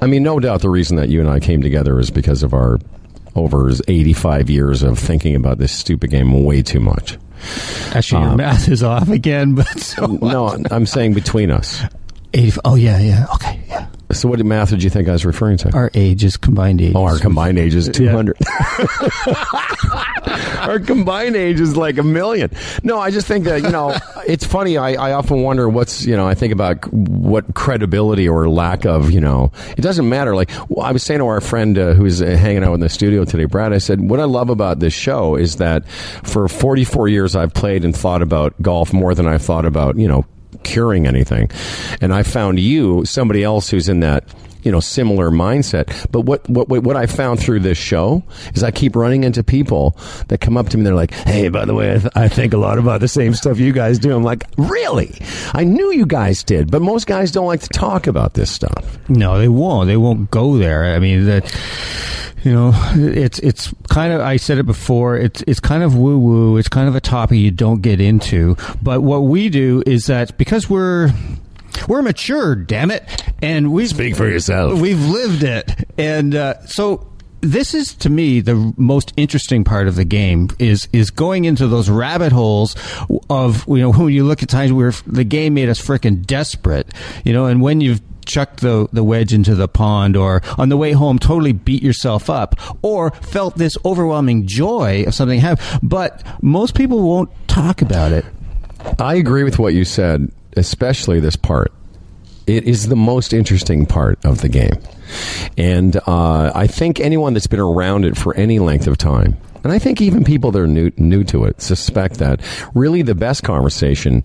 I mean, no doubt the reason that you and I came together is because of our over 85 years of thinking about this stupid game way too much. Actually, your Um, math is off again, but so No, I'm saying between us. 80, oh yeah, yeah, okay. So, what math did you think I was referring to? Our ages, combined age. Oh, our combined age is 200. our combined age is like a million. No, I just think that, you know, it's funny. I, I often wonder what's, you know, I think about what credibility or lack of, you know, it doesn't matter. Like, well, I was saying to our friend uh, who's uh, hanging out in the studio today, Brad, I said, what I love about this show is that for 44 years I've played and thought about golf more than I've thought about, you know, curing anything. And I found you, somebody else who's in that, you know, similar mindset. But what, what, what I found through this show is I keep running into people that come up to me they're like, hey, by the way, I, th- I think a lot about the same stuff you guys do. I'm like, really? I knew you guys did, but most guys don't like to talk about this stuff. No, they won't. They won't go there. I mean, that you know, it's it's kind of. I said it before. It's it's kind of woo woo. It's kind of a topic you don't get into. But what we do is that because we're we're mature, damn it, and we Speak for yourself. We've lived it, and uh, so this is to me the most interesting part of the game is is going into those rabbit holes of you know when you look at times where the game made us freaking desperate, you know, and when you've chucked the the wedge into the pond or on the way home totally beat yourself up or felt this overwhelming joy of something have but most people won't talk about it. I agree with what you said, especially this part. It is the most interesting part of the game. And uh, I think anyone that's been around it for any length of time, and I think even people that are new, new to it, suspect that really the best conversation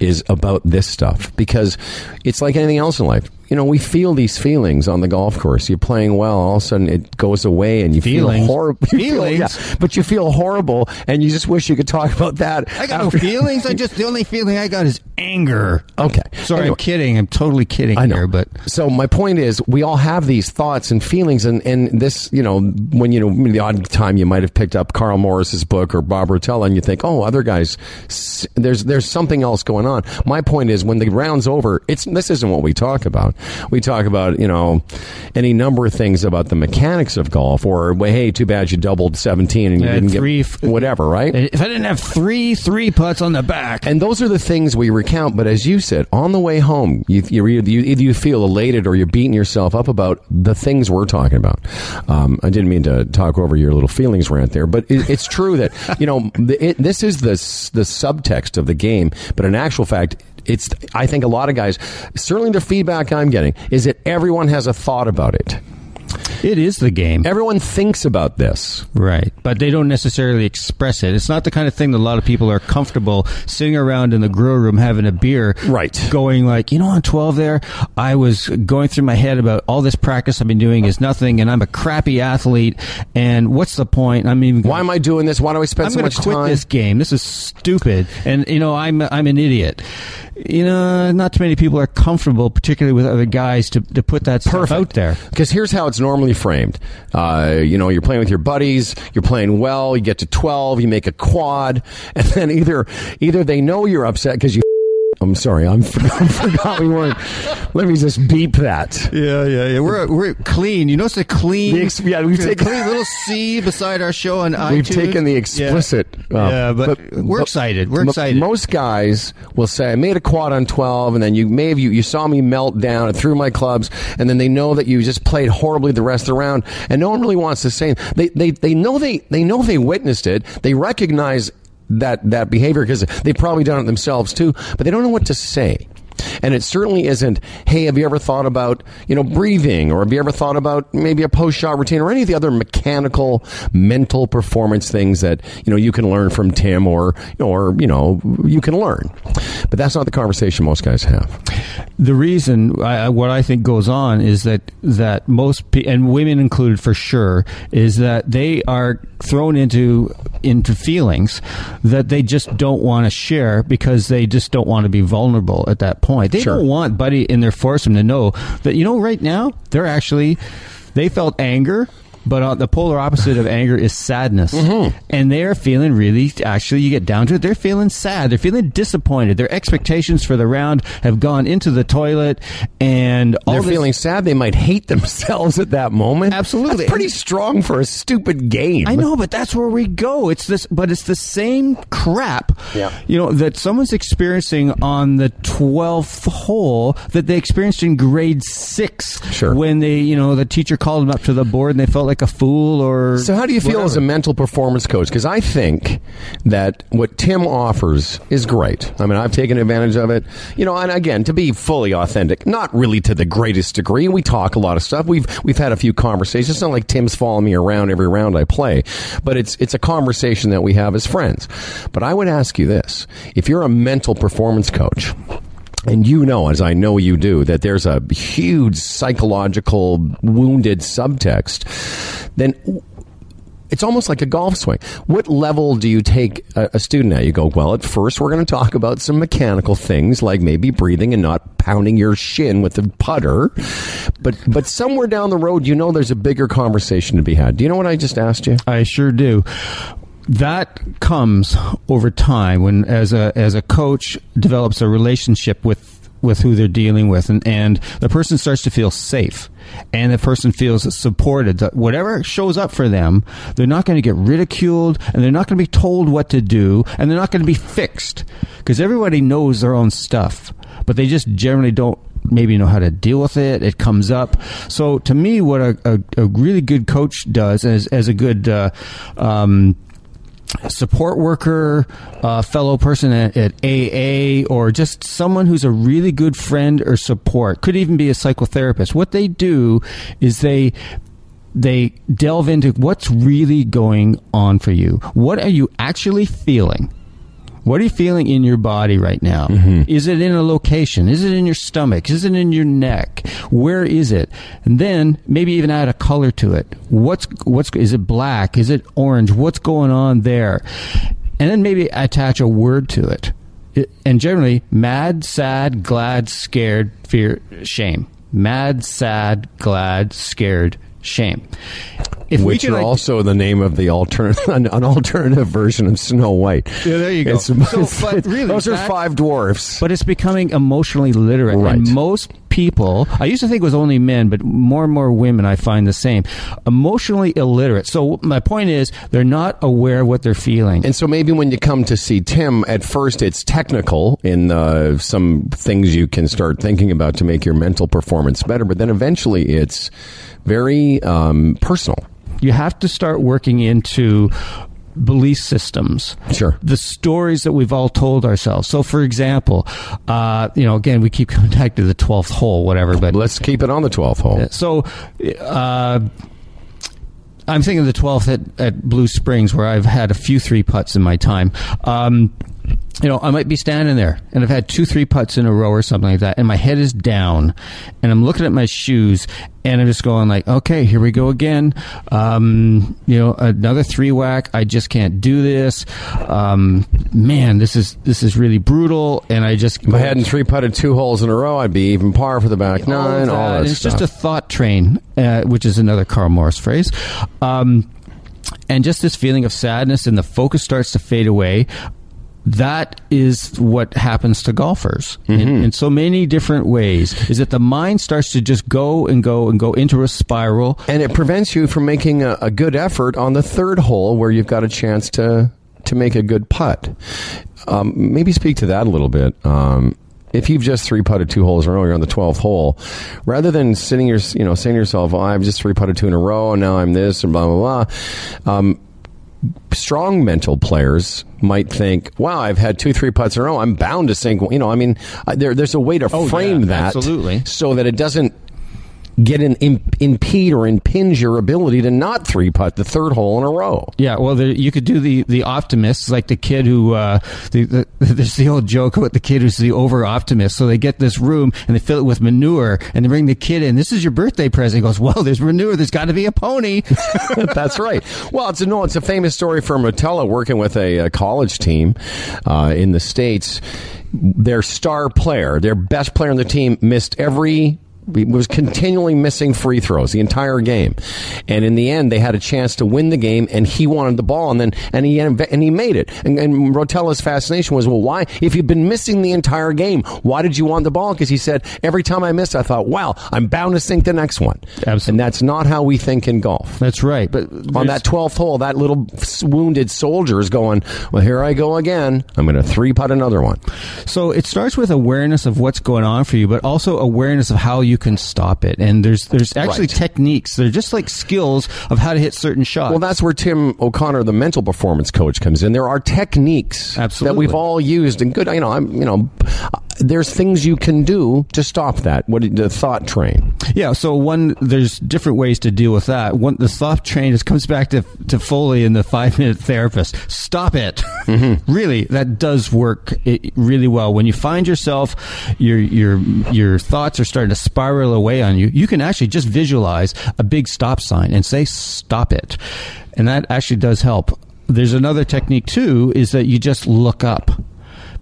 is about this stuff because it's like anything else in life. You know, we feel these feelings on the golf course. You're playing well, all of a sudden it goes away, and you Feelings? feel horrible. Feelings? but you feel horrible, and you just wish you could talk about that. I got no feelings. I just the only feeling I got is anger. Okay. Sorry, Anyway. I'm kidding. I'm totally kidding I know, here, but so my point is, we all have these thoughts and feelings, and and this, you know, when you know the odd time you might have picked up Karl Morris's book or Bob Rotella, and you think, oh, other guys, there's there's something else going on. My point is, when the round's over, it's this isn't what we talk about. We talk about you know any number of things about the mechanics of golf, or well, hey, too bad you doubled seventeen and you Yeah, didn't three get whatever, right? if I didn't have three three putts on the back, And those are the things we recount. But as you said, on the way home, you, you, you either you feel elated or you're beating yourself up about the things we're talking about. Um, I didn't mean to talk over your little feelings rant there, but it, it's true that you know it, this is the the subtext of the game. But in actual fact. It's. I think a lot of guys, certainly the feedback I'm getting is that everyone has a thought about it. it is the game. Everyone thinks about this. Right. But they don't necessarily express it. It's not the kind of thing that a lot of people are comfortable sitting around in the grill room having a beer. Right. Going like, you know, on 12 there, I was going through my head about all this practice I've been doing is nothing and I'm a crappy athlete and what's the point? I mean, Why am I doing this? Why do I spend I'm so much quit time? this game. This is stupid. And you know, I'm I'm an idiot. You know, not too many people are comfortable, particularly with other guys, to, to put that stuff out there. Because here's how it's normally framed. Uh, you know, you're playing with your buddies, you're playing well, you get to 12, you make a quad, and then either either they know you're upset because you. I'm sorry, I'm, I forgot we weren't. Let me just beep that. Yeah, yeah, yeah. We're we're clean. You notice the clean. The ex- yeah, we've the taken- clean little C beside our show on iTunes. We've taken the explicit. Yeah, uh, Yeah, but, we're excited. We're excited. Most guys will say, "I made a quad on 12, and then you may have you, you saw me melt down and threw my clubs, and then they know that you just played horribly the rest of the round, and no one really wants to say they they they know they they know they witnessed it, they recognize that that behavior because they've probably done it themselves too, but they don't know what to say." And it certainly isn't, hey, have you ever thought about, you know, breathing or have you ever thought about maybe a post shot routine or any of the other mechanical mental performance things that, you know, you can learn from Tim or, or, you know, you can learn. But that's not the conversation most guys have. the reason I, what I think goes on is that that most and women included for sure is that they are thrown into into feelings that they just don't want to share because they just don't want to be vulnerable at that point. They Sure. don't want buddy in their foursome to know that you know right now they're actually they felt anger but uh, the polar opposite of anger is sadness, and they're feeling really. Actually, you get down to it, they're feeling sad. They're feeling disappointed. Their expectations for the round have gone into the toilet, and all They're this- feeling sad. They might hate themselves at that moment. Absolutely. That's pretty strong for a stupid game. I know, but that's where we go. It's this, but it's the same crap, Yeah. you know, that someone's experiencing on the twelfth hole that they experienced in grade six. Sure. When they, you know, the teacher called them up to the board and they felt like a fool or. So, how do you feel as a mental performance coach? Because I think that what Tim offers is great. I mean, I've taken advantage of it. You know, and again, to be fully authentic, not really to the greatest degree. We talk a lot of stuff. We've we've had a few conversations. It's not like Tim's following me around every round I play, but it's it's a conversation that we have as friends. But I would ask you this: if you're a mental performance coach. And you know, as I know you do, that there's a huge psychological wounded subtext. Then it's almost like a golf swing. What level do you take a, student at? You go, well, at first we're going to talk about some mechanical things like maybe breathing and not pounding your shin with the putter. But but somewhere down the road, you know there's a bigger conversation to be had. Do you know what I just asked you? I sure do. That comes over time when, as a as a coach, develops a relationship with with who they're dealing with, and, and the person starts to feel safe, and the person feels supported. That whatever shows up for them, they're not going to get ridiculed, and they're not going to be told what to do, and they're not going to be fixed because everybody knows their own stuff, but they just generally don't maybe know how to deal with it. It comes up. So to me, what a, a, a really good coach does, as as a good uh, um, support worker, uh, fellow person at, at AA, or just someone who's a really good friend or support, could even be a psychotherapist. What they do is they they delve into what's really going on for you. What are you actually feeling? What are you feeling in your body right now? Mm-hmm. Is it in a location? Is it in your stomach? Is it in your neck? Where is it? And then maybe even add a color to it. What's what's is it black? Is it orange? What's going on there? And then maybe attach a word to it. it and generally, mad, sad, glad, scared, fear, shame. Mad, sad, glad, scared, shame. If Which can, are like- also the name of the alternative, an, an alternative version of Snow White. Yeah, there you go. It's- So, but it's- really, those are five dwarfs. but it's becoming emotionally literate. Right. And most people, I used to think it was only men, but more and more women I find the same. Emotionally illiterate. So my point is, they're not aware of what they're feeling. And so maybe when you come to see Tim, at first it's technical in uh, some things you can start thinking about to make your mental performance better, but then eventually it's very um, personal. you have to start working into belief systems. Sure. The stories that we've all told ourselves. So, for example, uh, you know, again, we keep coming back to the 12th hole, whatever, but Let's keep it on the 12th hole. So, uh, I'm thinking of the 12th at, at Blue Springs, where I've had a few three putts in my time. Um, you know, I might be standing there and I've had two three putts in a row or something like that, and my head is down, and I'm looking at my shoes, and I'm just going like, okay, here we go again. Um, you know, another three whack. I just can't do this. Um, man, this is this is really brutal, and I just If I hadn't three putted two holes in a row, I'd be even par for the back nine. all All that. that And it's stuff. just a thought train, uh, which is another Karl Morris phrase. Um, and just this feeling of sadness, and the focus starts to fade away. That is what happens to golfers in, Mm-hmm. in so many different ways. Is that the mind starts to just go and go and go into a spiral. and it prevents you from making a, a good effort on the third hole where you've got a chance to to make a good putt. Um, maybe speak to that a little bit. Um, if you've just three putted two holes in a row, you're on the twelfth hole. Rather than sitting your, you know, saying to yourself, oh, "I've just three putted two in a row, and now I'm this," and blah blah blah. Um, strong mental players might think, "Wow, I've had two, three putts in a row. I'm bound to sink." You know, I mean, there, there's a way to Oh, frame yeah, that absolutely. so that it doesn't get an imp- impede or impinge your ability to not three putt the third hole in a row. Yeah, well, there, you could do the the optimist, like the kid who uh, the, the, there's the old joke about the kid who's the over optimist. So they get this room and they fill it with manure, and they bring the kid in. This is your birthday present. He goes, well, there's manure. There's got to be a pony. That's right. Well, it's a no. It's a famous story from Rotella working with a, a college team uh, in the states. Their star player, their best player on the team, missed every was continually missing free throws the entire game, and in the end, they had a chance to win the game, and he wanted the ball, and then and he and he made it. And, and Rotella's fascination was, well, why? If you've been missing the entire game, why did you want the ball? Because he said every time I missed, I thought, wow, I'm bound to sink the next one. Absolutely. And that's not how we think in golf. That's right. But On that 12th hole, that little wounded soldier is going, well, here I go again. I'm going to three putt another one. So it starts with awareness of what's going on for you, but also awareness of how you can stop it. And there's there's actually Right. techniques. They're just like skills of how to hit certain shots. Well, that's where Tim O'Connor, the mental performance coach, comes in. There are techniques Absolutely. that we've all used, and good. You know, I'm. You know, there's things you can do to stop that. What the thought train? Yeah, so one there's different ways to deal with that. One the thought train is comes back to to Foley and the five minute therapist. Stop it. Mm-hmm. really, that does work it, really well. When you find yourself your your your thoughts are starting to spiral away on you, you can actually just visualize a big stop sign and say stop it. And that actually does help. There's another technique too is that you just look up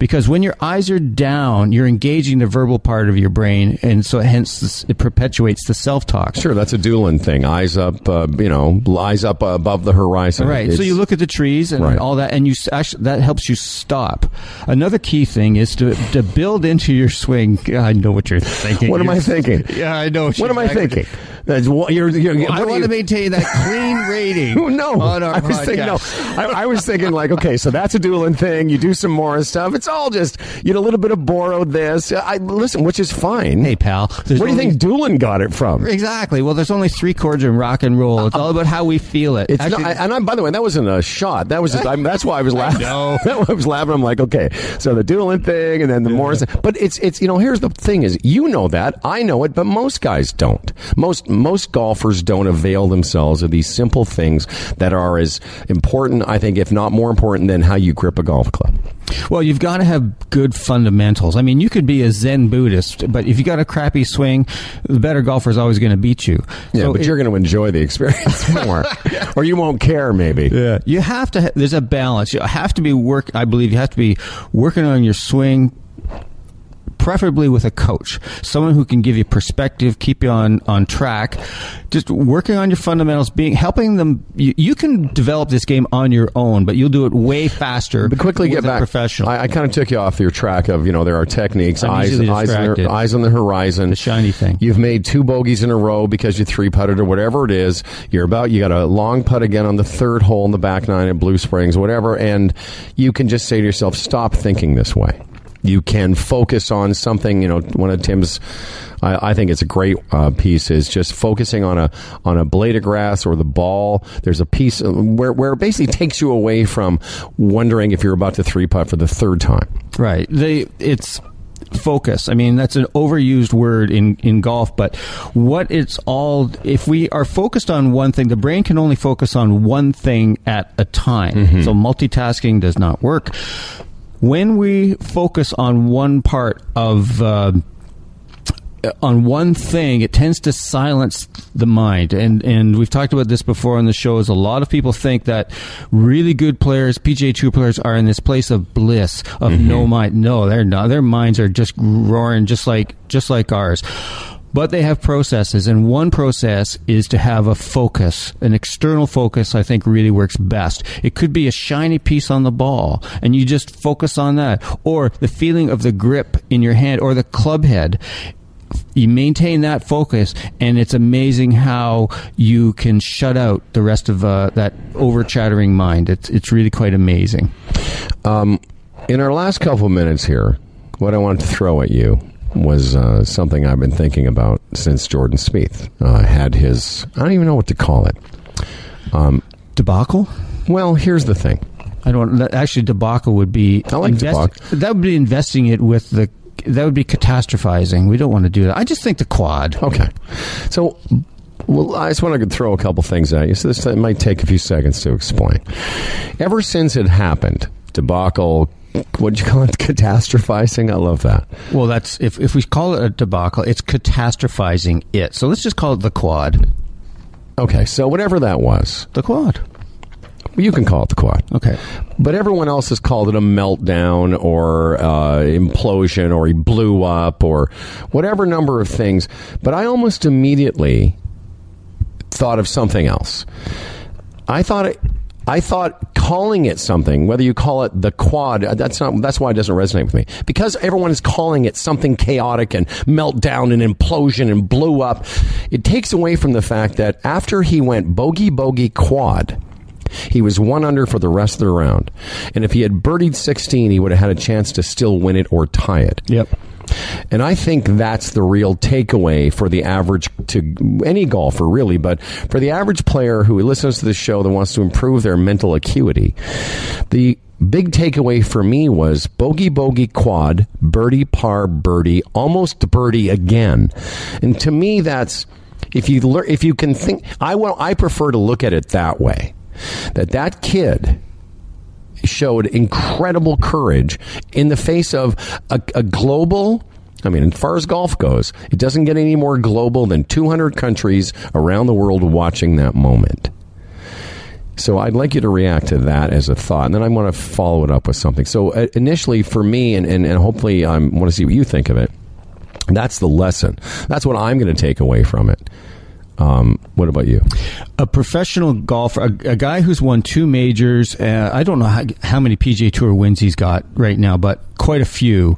because when your eyes are down, you're engaging the verbal part of your brain, and so hence this, it perpetuates the self talk. Sure, that's a Doolin thing. Eyes up, uh, you know, eyes up above the horizon. Right. so you look at the trees and Right. all that, and you actually that helps you stop. Another key thing is to to build into your swing. I know what you're thinking. What am I thinking? Yeah, I know. What am I thinking? That's what you're. you're Well, I what want you- to maintain that clean rating. No, on our I was thinking. No. I, I was thinking like, okay, so that's a Doolin thing. You do some more stuff. It's all just you know a little bit of borrowed this. I listen, which is fine. Hey, pal. where do you think Doolin got it from? Exactly. Well, there's only three chords in rock and roll. It's all about how we feel it. It's Actually- not, and I'm, by the way, that wasn't a shot. That was just, I'm, that's why I was laughing. why I was laughing. I'm like, okay, so the Doolin thing, and then the Morrison. But it's it's you know, here's the thing: is you know that I know it, but most guys don't. Most most golfers don't avail themselves of these simple things that are as important, I think, if not more important, than how you grip a golf club. Well, you've got to have good fundamentals. I mean, you could be a Zen Buddhist, but if you got a crappy swing, the better golfer is always going to beat you. Yeah, So but it- you're going to enjoy the experience more, or you won't care. Maybe. Yeah, you have to. Ha- there's a balance. You have to be work. I believe you have to be working on your swing, preferably with a coach, someone who can give you perspective, keep you on on track. Just working on your fundamentals, being helping them. You, you can develop this game on your own, but you'll do it way faster. But quickly get back. professional. I, I kind of took you off your track of you know there are techniques, I'm eyes, eyes, on the, eyes on the horizon, The shiny thing. You've made two bogeys in a row because you three putted or whatever it is. You're about you got a long putt again on the third hole in the back nine at Blue Springs, whatever, and you can just say to yourself, stop thinking this way. You can focus on something. You know, one of Tim's. I, I think it's a great uh, piece. Is just focusing on a on a blade of grass or the ball. There's a piece uh, where where it basically takes you away from wondering if you're about to three putt for the third time. Right. They it's focus. I mean, that's an overused word in in golf, but what it's all if we are focused on one thing, the brain can only focus on one thing at a time. So multitasking does not work. When we focus on one part of uh, on one thing, it tends to silence the mind. And and we've talked about this before on the show. Is a lot of people think that really good players, PGA Tour players, are in this place of bliss of no mind. No, they're not. Their minds are just roaring, just like just like ours. But they have processes, and one process is to have a focus. An external focus, I think, really works best. It could be a shiny piece on the ball, and you just focus on that. Or the feeling of the grip in your hand, or the club head you maintain that focus, and it's amazing how you can shut out the rest of uh, that over chattering mind. It's it's really quite amazing. Um, in our last couple minutes here, what I want to throw at you was uh, something I've been thinking about since Jordan Spieth uh, had his. I don't even know what to call it. Um, Debacle. well, here's the thing. I don't. Actually, debacle would be. I like debacle. That would be investing it with the. That would be catastrophizing. We don't want to do that. I just think the quad. Okay, so. Well, I just want to throw a couple things at you. So this might take a few seconds to explain. Ever since it happened, debacle, what'd you call it? Catastrophizing? I love that. Well, that's if if we call it a debacle, it's catastrophizing it. So let's just call it the quad. Okay, so whatever that was, The quad. You can call it the quad. Okay. But everyone else has called it a meltdown or uh, implosion or he blew up or whatever number of things. But I almost immediately thought of something else. I thought it. I thought calling it something, whether you call it the quad, uh, that's not. That's why it doesn't resonate with me because everyone is calling it something chaotic and meltdown and implosion and blew up. It takes away from the fact that after he went bogey bogey quad, he was one under for the rest of the round, and if he had birdied sixteen, he would have had a chance to still win it or tie it. Yep. And I think that's the real takeaway for the average to any golfer, really, but for the average player who listens to this show that wants to improve their mental acuity. The big takeaway for me was bogey, bogey, quad, birdie, par, birdie, almost birdie again. And to me, that's, if you learn, if you can think, I will, I prefer to look at it that way. That that kid, showed incredible courage in the face of a, a global. I mean, as far as golf goes, it doesn't get any more global than 200 countries around the world watching that moment. So I'd like you to react to that as a thought, and then I want to follow it up with something. So uh, initially, for me, and, and, and hopefully I want to see what you think of it, that's the lesson. That's what I'm going to take away from it. Um, what about you? A professional golfer, a, a guy who's won two majors. Uh, I don't know how, how many PGA Tour wins he's got right now, but quite a few.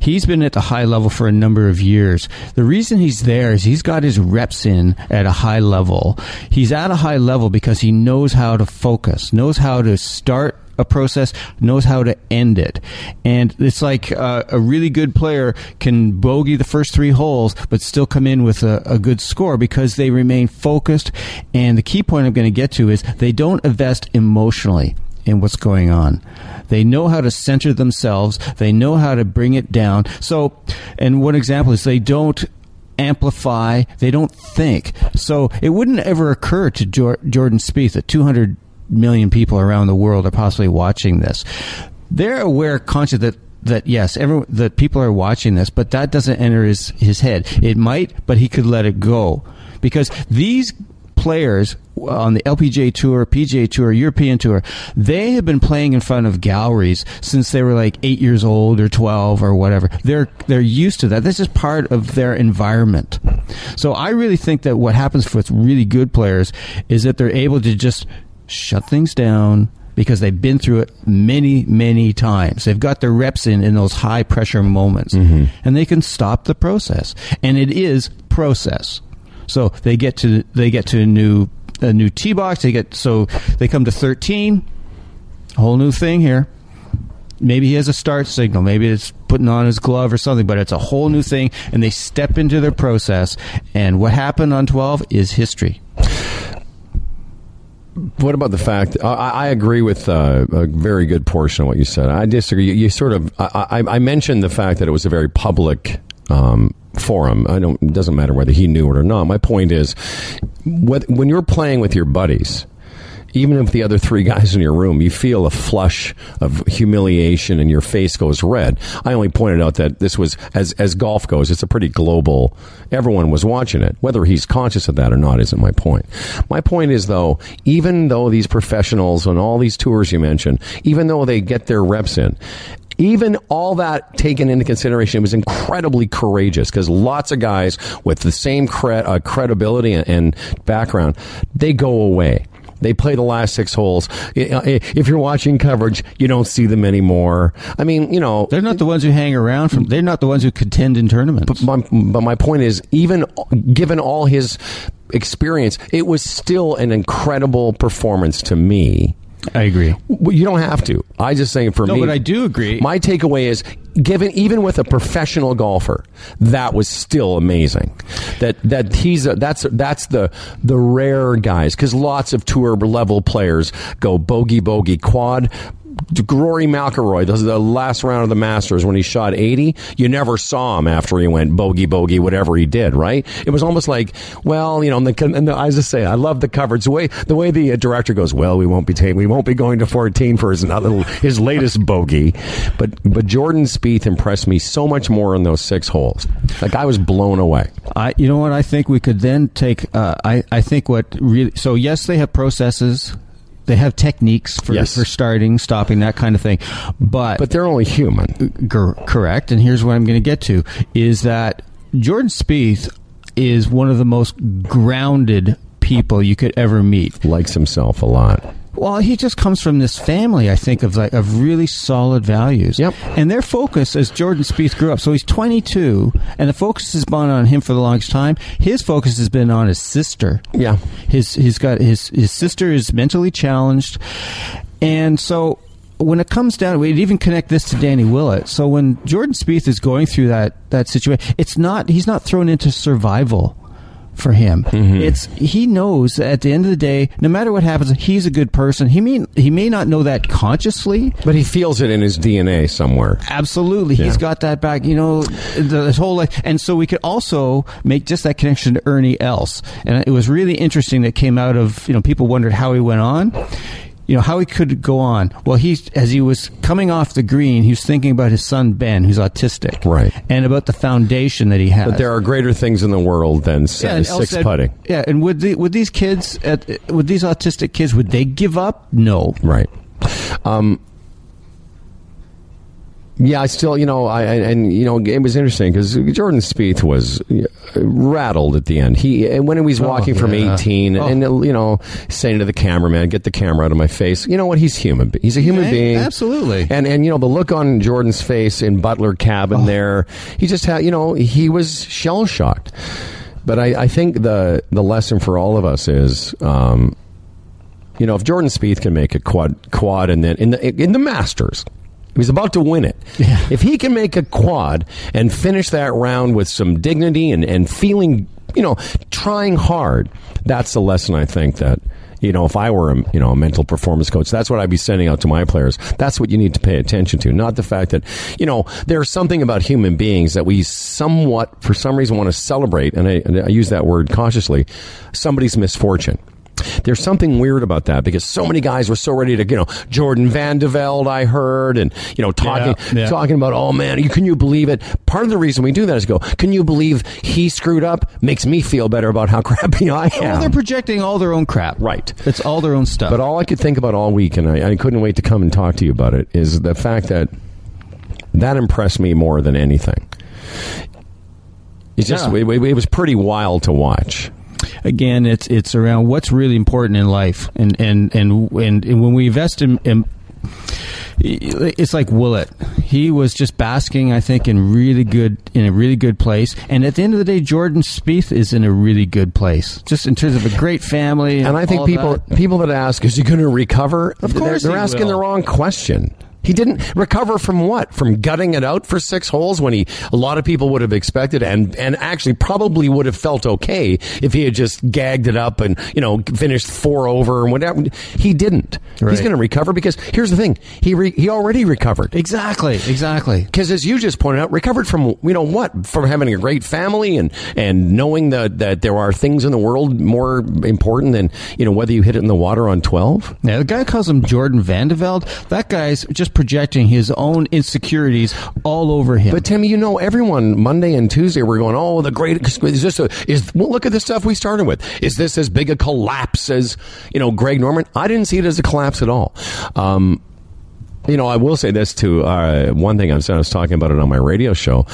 He's been at the high level for a number of years. The reason he's there is he's got his reps in at a high level. He's at a high level because he knows how to focus, knows how to start a process, knows how to end it. And it's like uh, a really good player can bogey the first three holes, but still come in with a, a good score because they remain focused. And the key point I'm going to get to is they don't invest emotionally in what's going on. They know how to center themselves. They know how to bring it down. So, and one example is they don't amplify. They don't think. So it wouldn't ever occur to Jordan Spieth that 200 million people around the world are possibly watching this. They're aware, conscious that that yes, everyone that people are watching this, but that doesn't enter his his head. It might, but he could let it go because these players on the LPGA Tour, PGA Tour, European Tour, they have been playing in front of galleries since they were like eight years old or twelve or whatever. They're they're used to that. This is part of their environment. So I really think that what happens with really good players is that they're able to just shut things down because they've been through it many, many times. They've got their reps in in those high pressure moments, mm-hmm. and they can stop the process. And it is process. So they get to they get to a new a new tee box. They get so they come to thirteen, whole new thing here. Maybe he has a start signal. Maybe it's putting on his glove or something, but it's a whole new thing. And they step into their process. And what happened on twelve is history. What about the fact? I, I agree with uh, a very good portion of what you said. I disagree. You, you sort of. I, I, mentioned the fact that it was a very public um, forum. I don't. It doesn't matter whether he knew it or not. My point is, what, when you're playing with your buddies, even if the other three guys in your room, you feel a flush of humiliation and your face goes red. I only pointed out that this was, as, as golf goes, it's a pretty global, everyone was watching it. Whether he's conscious of that or not isn't my point. My point is though, even though these professionals on all these tours you mentioned, even though they get their reps in, even all that taken into consideration, it was incredibly courageous because lots of guys with the same cre- uh, credibility and, and background, they go away. They play the last six holes. If you're watching coverage, you don't see them anymore. I mean, you know, They're not the ones who hang around from. They're not the ones who contend in tournaments. my, but my point is, even given all his experience, it was still an incredible performance to me. I agree. Well, you don't have to. I just saying for me. No, me. but I do agree. My takeaway is, given even with a professional golfer, that was still amazing. That that he's a, that's that's the the rare guys because lots of tour level players go bogey bogey quad. Rory McIlroy, the last round of the Masters when he shot 80. You never saw him after he went bogey bogey, whatever he did, right? It was almost like, well, you know, and the, and the, I just say, I love the coverage. The way the way the uh, director goes, well, we won't be taking, we won't be going to 14 for his another, his latest bogey, but but Jordan Spieth impressed me so much more in those six holes. Like I was blown away. I, you know what? I think we could then take. Uh, I, I think what really. So yes, they have processes they have techniques for Yes. for starting, stopping, that kind of thing. But But they're only human. Cor- correct. And here's what I'm going to get to is that Jordan Spieth is one of the most grounded people you could ever meet. Likes himself a lot. Well, he just comes from this family, I think, of like of really solid values. Yep. And their focus as Jordan Spieth grew up, so he's 22, and the focus has been on him for the longest time. His focus has been on his sister. Yeah. His he's got his his sister is mentally challenged, and so when it comes down, we'd even connect this to Danny Willett. So when Jordan Spieth is going through that that situation, it's not he's not thrown into survival for him. Mm-hmm. It's he knows that at the end of the day, no matter what happens, he's a good person. He may he may not know that consciously, But he feels it in his DNA somewhere. Absolutely, Yeah. he's got that back. You know, the, this whole life, and so we could also make just that connection to Ernie Els, and it was really interesting that came out of you know people wondered how he went on. You know how he could go on. Well, he as he was coming off the green, he was thinking about his son Ben, who's autistic, Right. and about the foundation that he has. But there are greater things in the world than Yeah, six said- putting. Yeah, and would the, would these kids, at, would these autistic kids, would they give up? No. Right. Um, yeah, I still, you know, I and you know, it was interesting because Jordan Spieth was rattled at the end. He and when he was walking from yeah. eighteen, Oh. and you know, saying to the cameraman, "Get the camera out of my face." You know what? He's human. He's a human Yeah, being. absolutely. And and you know the look on Jordan's face in Butler cabin Oh. there. He just had, you know, he was shell shocked. But I, I think the the lesson for all of us is. Um, you know, if Jordan Spieth can make a quad, quad, and then in the in the Masters, he was about to win it. Yeah. If he can make a quad and finish that round with some dignity and and feeling, you know, trying hard, that's the lesson I think that. You know, if I were a you know a mental performance coach, that's what I'd be sending out to my players. That's what you need to pay attention to, not the fact that you know there's something about human beings that we somewhat, for some reason, want to celebrate, and I, and I use that word cautiously. Somebody's misfortune. There's something weird about that because so many guys were so ready to, you know, Jordan Van de Velde, I heard, and you know, talking Yeah, yeah. talking about, oh man, you, can you believe it? Part of the reason we do that is go, can you believe he screwed up? Makes me feel better about how crappy I am. Well, they're projecting all their own crap. Right. It's all their own stuff. But all I could think about all week, and I, I couldn't wait to come and talk to you about it, is the fact that that impressed me more than anything. It's just Yeah. it- it was pretty wild to watch. Again, it's it's around what's really important in life, and and and and, and when we invest in, in it's like Willett. He was just basking, I think, in really good in a really good place. And at the end of the day, Jordan Spieth is in a really good place, just in terms of a great family. And I think people that. people that ask, is he going to recover? Of they're, course they're asking will. the wrong question. He didn't recover from what? From gutting it out for six holes when he a lot of people would have expected and and actually probably would have felt okay if he had just gagged it up and you know finished four over and whatever. He didn't. He's going to recover because here's the thing: he re, he already recovered. exactly, exactly. Because as you just pointed out, recovered from you know what? From having a great family and and knowing that that there are things in the world more important than you know whether you hit it in the water on twelve. Now the guy calls him Jordan Van de Velde. That guy's just projecting his own insecurities all over him. But Timmy, you know, everyone Monday and Tuesday we're going, oh, the great is this a, is well, look at the stuff we started with. Is this as big a collapse as you know Greg Norman? I didn't see it as a collapse at all. Um, you know, I will say this too. Uh, one thing I was, I was talking about it on my radio show.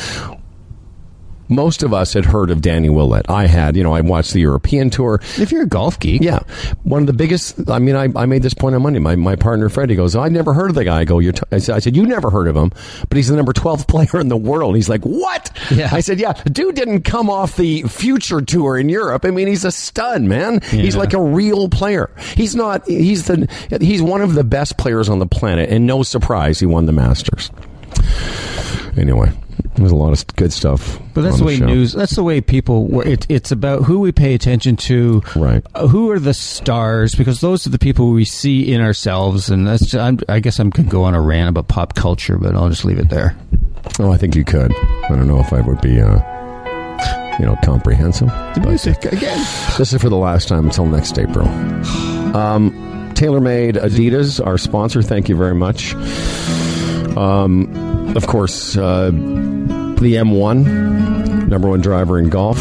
Most of us had heard of Danny Willett. I had, you know, I watched the European tour. if you're a golf geek, Yeah, one of the biggest. I mean, I, I made this point on Monday. My my partner Freddie goes, "I never heard of the guy." I go, "You're." T-. I, said, I said, "You never heard of him, but he's the number twelve player in the world." He's like, "What?" Yeah. I said, "Yeah, the dude didn't come off the future tour in Europe. I mean, he's a stud, man. He's like a real player. He's not. He's the. He's one of the best players on the planet, and no surprise, he won the Masters. Anyway, there's a lot of good stuff. But that's on the way show. news. That's the way people. It, it's about who we pay attention to. Right. uh, who are the stars? Because those are the people we see in ourselves. And that's. I'm, I guess I'm could go on a rant about pop culture, but I'll just leave it there. Oh, I think you could. I don't know if I would be, uh, you know, comprehensive. The music again. This is for the last time until next April. Um, TaylorMade Adidas, our sponsor. Thank you very much. Um, of course, uh, the M1, number one driver in golf.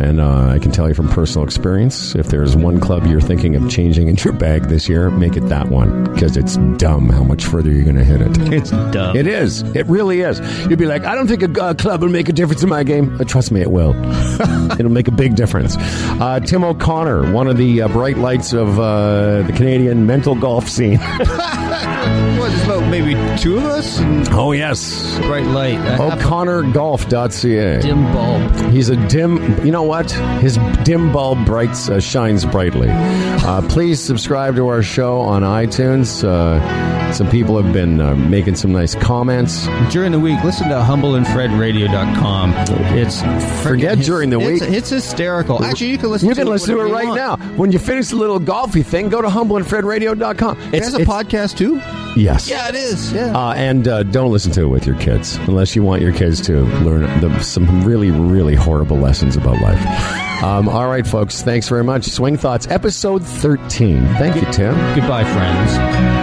And uh, I can tell you from personal experience, if there's one club you're thinking of changing in your bag this year, make it that one because it's dumb how much further you're going to hit it. It's dumb. It is. It really is. You'd be like, I don't think a uh, club will make a difference in my game. Uh, trust me, it will. It'll make a big difference. Uh, Tim O'Connor, one of the uh, bright lights of uh, the Canadian mental golf scene. two of us? Oh, yes. bright light. I have a O'ConnorGolf.ca. dim bulb. He's a dim. You know what? His dim bulb brights uh, shines brightly. Uh, please subscribe to our show on iTunes. Uh, some people have been uh, making some nice comments. During the week, listen to humbleandfredradio.com. It's Forget during the week. It's hysterical. Actually, you can listen You to can it listen to it right you now. When you finish the little golfy thing, go to humbleandfredradio.com. It has a podcast too? Yes. Yeah, it is. Yeah. Uh, and uh, don't listen to it with your kids unless you want your kids to learn the, some really, really horrible lessons about life. Um, all right, folks. Thanks very much. Swing Thoughts, episode 13. Thank you, Tim. Goodbye, friends.